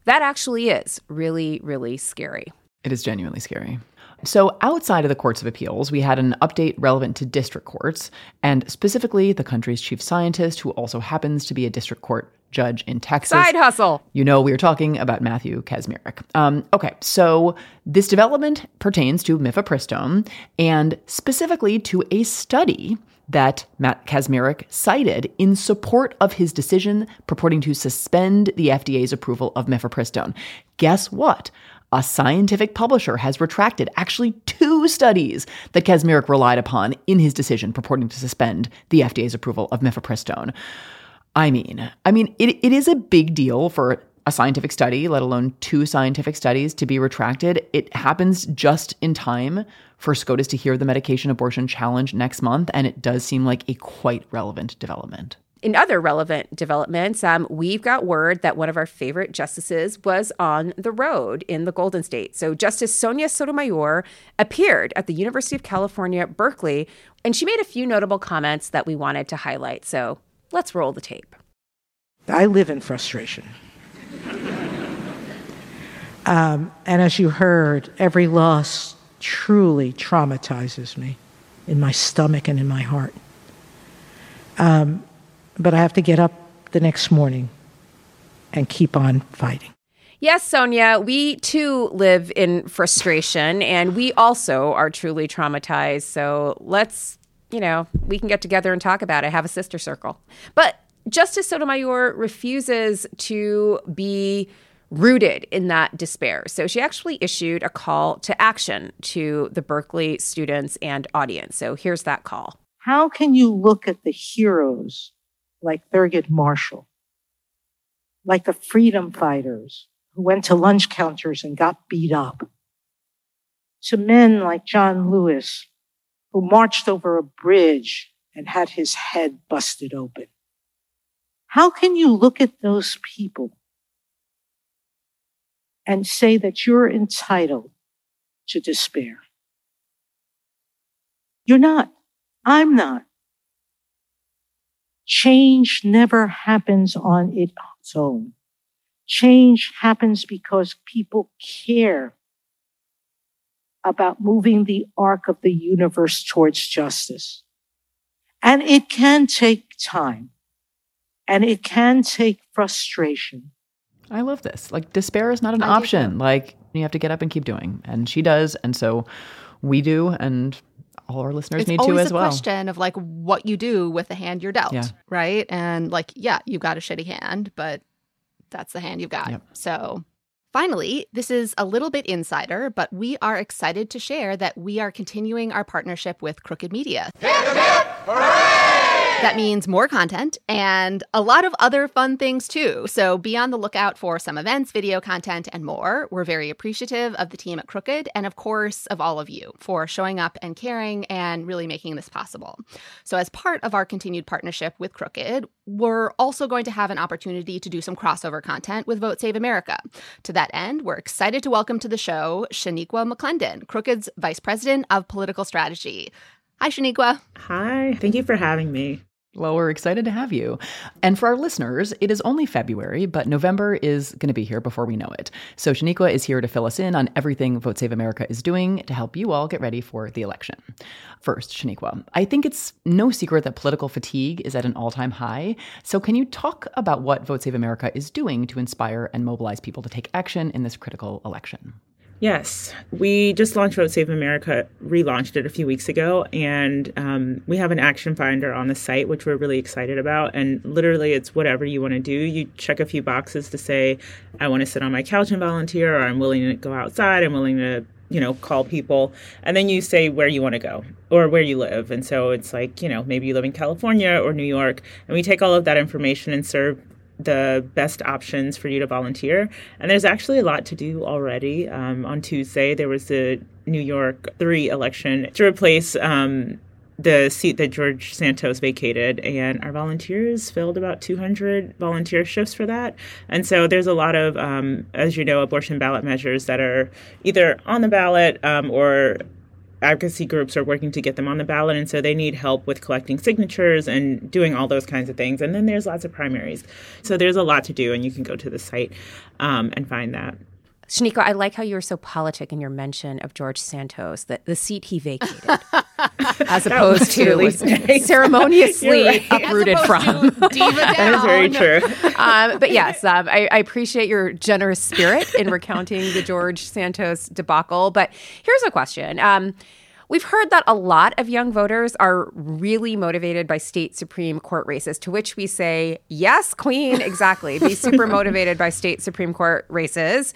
that actually is really, really scary. It is genuinely scary. So, outside of the courts of appeals, we had an update relevant to district courts, and specifically the country's chief scientist, who also happens to be a district court judge in Texas. Side hustle. You know, we were talking about Matthew Kacsmaryk. Um, okay, so this development pertains to mifepristone and specifically to a study that Matt Kacsmaryk cited in support of his decision purporting to suspend the FDA's approval of mifepristone. Guess what? A scientific publisher has retracted actually two studies that Kacsmaryk relied upon in his decision purporting to suspend the FDA's approval of mifepristone. I mean, I mean, it, it is a big deal for a scientific study, let alone two scientific studies, to be retracted. It happens just in time for SCOTUS to hear the medication abortion challenge next month, and it does seem like a quite relevant development. In other relevant developments, um, we've got word that one of our favorite justices was on the road in the Golden State. So, Justice Sonia Sotomayor appeared at the University of California, Berkeley, and she made a few notable comments that we wanted to highlight. So, let's roll the tape. I live in frustration. Um, and as you heard, every loss truly traumatizes me in my stomach and in my heart. Um, but I have to get up the next morning and keep on fighting. Yes, Sonia, we too live in frustration and we also are truly traumatized. So let's, you know, we can get together and talk about it, have a sister circle. But Justice Sotomayor refuses to be rooted in that despair. So she actually issued a call to action to the Berkeley students and audience. So here's that call. How can you look at the heroes like Thurgood Marshall, like the freedom fighters who went to lunch counters and got beat up, to men like John Lewis, who marched over a bridge and had his head busted open. How can you look at those people and say that you're entitled to despair? You're not. I'm not. Change never happens on its own. Change happens because people care about moving the arc of the universe towards justice. And it can take time and it can take frustration. I love this. Like, despair is not an I option. Like, you have to get up and keep doing. And she does. And so we do. And all our listeners it's need always to as a well. question of like what you do with the hand you're dealt, Yeah. right? And like, yeah, you got a shitty hand, but that's the hand you've got. Yep. So finally, this is a little bit insider, but we are excited to share that we are continuing our partnership with Crooked Media. That means more content and a lot of other fun things too. So be on the lookout for some events, video content, and more. We're very appreciative of the team at Crooked and, of course, of all of you for showing up and caring and really making this possible. So, as part of our continued partnership with Crooked, we're also going to have an opportunity to do some crossover content with Vote Save America. To that end, we're excited to welcome to the show Shaniqua McClendon, Crooked's Vice President of Political Strategy. Hi, Shaniqua. Hi, thank you for having me. Well, we're excited to have you. And for our listeners, it is only February, but November is going to be here before we know it. So Shaniqua is here to fill us in on everything Vote Save America is doing to help you all get ready for the election. First, Shaniqua, I think it's no secret that political fatigue is at an all time high. So can you talk about what Vote Save America is doing to inspire and mobilize people to take action in this critical election? Yes, we just launched Vote Save America, relaunched it a few weeks ago, and um, we have an action finder on the site, which we're really excited about. And literally, it's whatever you want to do. You check a few boxes to say, I want to sit on my couch and volunteer, or I'm willing to go outside, I'm willing to you know call people and then you say where you want to go or where you live and so it's like you know maybe you live in california or new york and we take all of that information and serve the best options for you to volunteer. And there's actually a lot to do already. Um, on Tuesday, there was the New York 3 election to replace um, the seat that George Santos vacated, and our volunteers filled about 200 volunteer shifts for that. And so there's a lot of, um, as you know, abortion ballot measures that are either on the ballot um, or advocacy groups are working to get them on the ballot and so they need help with collecting signatures and doing all those kinds of things. And then there's lots of primaries. So there's a lot to do and you can go to the site um, and find that Shaniqua, I like how you were so politic in your mention of George Santos, the, the seat he vacated, *laughs* as opposed to *laughs* nice. ceremoniously right. uprooted from. *laughs* That is very true. um, but yes, um, I, I appreciate your generous spirit in recounting the George Santos debacle. But here's a question. Um, We've heard that a lot of young voters are really motivated by state Supreme Court races, to which we say, yes, Queen, exactly. Be *laughs* super motivated by state Supreme Court races.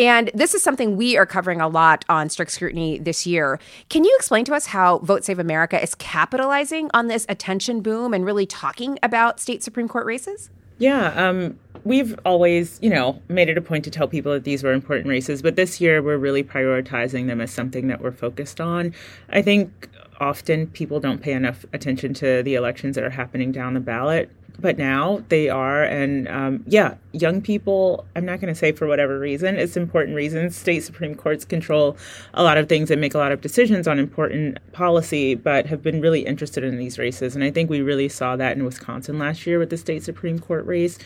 And this is something we are covering a lot on Strict Scrutiny this year. Can you explain to us how Vote Save America is capitalizing on this attention boom and really talking about state Supreme Court races? Yeah, um, we've always, you know, made it a point to tell people that these were important races, but this year we're really prioritizing them as something that we're focused on. I think often people don't pay enough attention to the elections that are happening down the ballot, but now they are. And um, yeah, young people, I'm not going to say for whatever reason, it's important reasons. State Supreme Courts control a lot of things and make a lot of decisions on important policy, but have been really interested in these races. And I think we really saw that in Wisconsin last year with the state Supreme Court race,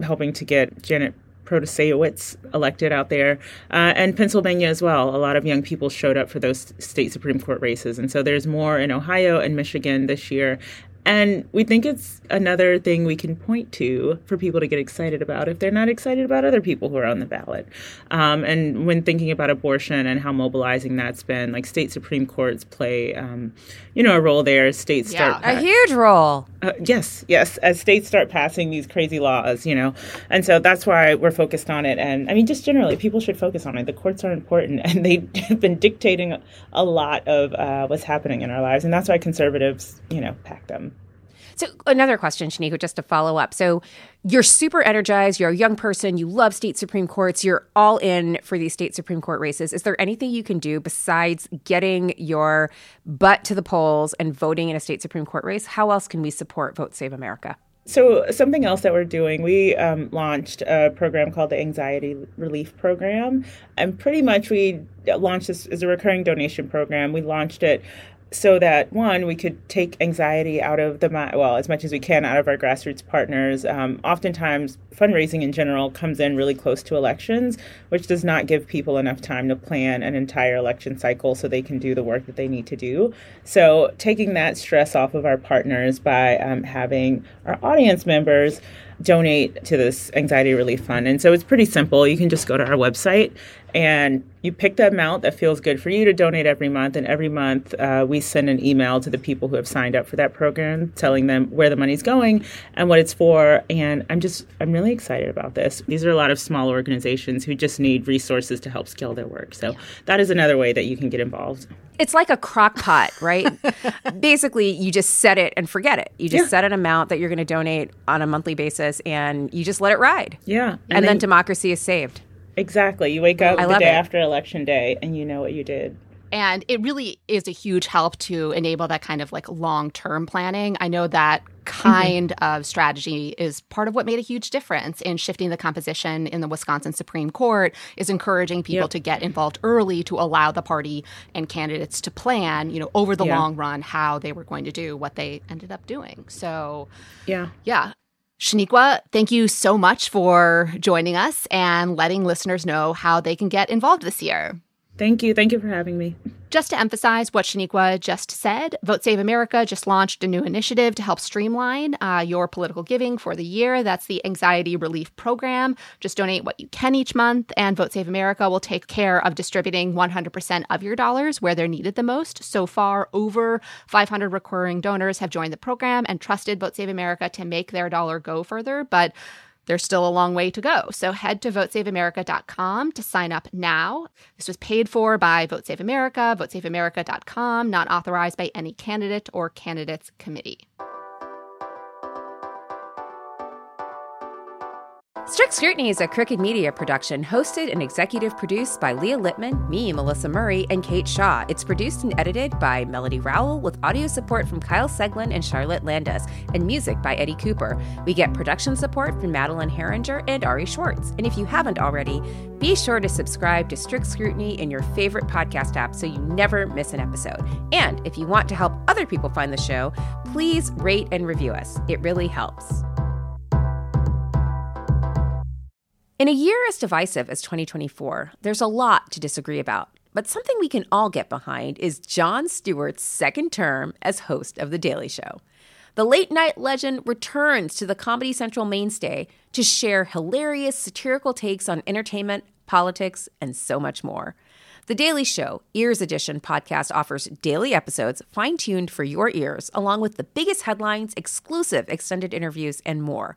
helping to get Janet Protasiewicz elected out there, uh, and Pennsylvania as well. A lot of young people showed up for those state Supreme Court races. And so there's more in Ohio and Michigan this year. And we think it's another thing we can point to for people to get excited about if they're not excited about other people who are on the ballot. Um, and when thinking about abortion and how mobilizing that's been, like state Supreme Courts play, um, you know, a role there. States start a huge role. uh, yes, yes. As states start passing these crazy laws, you know, and so that's why we're focused on it. And I mean, just generally, people should focus on it. The courts are important, *laughs* and they have been dictating a lot of uh, what's happening in our lives, and that's why conservatives, you know, pack them. So, another question, Shaniqua, just to follow up. So, you're super energized. You're a young person. You love state Supreme Courts. You're all in for these state Supreme Court races. Is there anything you can do besides getting your butt to the polls and voting in a state Supreme Court race? How else can we support Vote Save America? So, something else that we're doing, we um, launched a program called the Anxiety Relief Program. And pretty much we launched this as a recurring donation program. We launched it so that one we could take anxiety out of the well as much as we can out of our grassroots partners um, oftentimes fundraising in general comes in really close to elections which does not give people enough time to plan an entire election cycle so they can do the work that they need to do so taking that stress off of our partners by um, having our audience members donate to this anxiety relief fund. And so it's pretty simple. You can just go to our website and you pick the amount that feels good for you to donate every month. And every month, uh, we send an email to the people who have signed up for that program, telling them where the money's going and what it's for. And I'm just, I'm really excited about this. These are a lot of small organizations who just need resources to help scale their work. So that is another way that you can get involved. It's like a crock pot, right? *laughs* Basically, you just set it and forget it. You just Yeah. set an amount that you're going to donate on a monthly basis and you just let it ride. Yeah. And, And then, then- democracy is saved. Exactly. You wake up I the day it. after election day and you know what you did. And it really is a huge help to enable that kind of like long term planning. I know that mm-hmm. kind of strategy is part of what made a huge difference in shifting the composition in the Wisconsin Supreme Court is encouraging people Yep. to get involved early to allow the party and candidates to plan, you know, over the Yeah. long run how they were going to do what they ended up doing. So, Yeah. yeah. Shaniqua, thank you so much for joining us and letting listeners know how they can get involved this year. Thank you. Thank you for having me. Just to emphasize what Shaniqua just said, Vote Save America just launched a new initiative to help streamline uh, your political giving for the year. That's the Anxiety Relief Program. Just donate what you can each month, and Vote Save America will take care of distributing 100% of your dollars where they're needed the most. So far, over 500 recurring donors have joined the program and trusted Vote Save America to make their dollar go further. But there's still a long way to go. So head to votesaveamerica.com to sign up now. This was paid for by Vote Save America, votesaveamerica.com, not authorized by any candidate or candidates committee. Strict Scrutiny is a Crooked Media production, hosted and executive produced by Leah Littman, me, Melissa Murray, and Kate Shaw. It's produced and edited by Melody Rowell, with audio support from Kyle Seglin and Charlotte Landis, and music by Eddie Cooper. We get production support from Madeline Herringer and Ari Schwartz. And if you haven't already, be sure to subscribe to Strict Scrutiny in your favorite podcast app so you never miss an episode. And if you want to help other people find the show, please rate and review us. It really helps. In a year as divisive as 2024, there's a lot to disagree about. But something we can all get behind is Jon Stewart's second term as host of The Daily Show. The late night legend returns to the Comedy Central mainstay to share hilarious satirical takes on entertainment, politics, and so much more. The Daily Show, Ears Edition podcast offers daily episodes fine tuned for your ears, along with the biggest headlines, exclusive extended interviews, and more.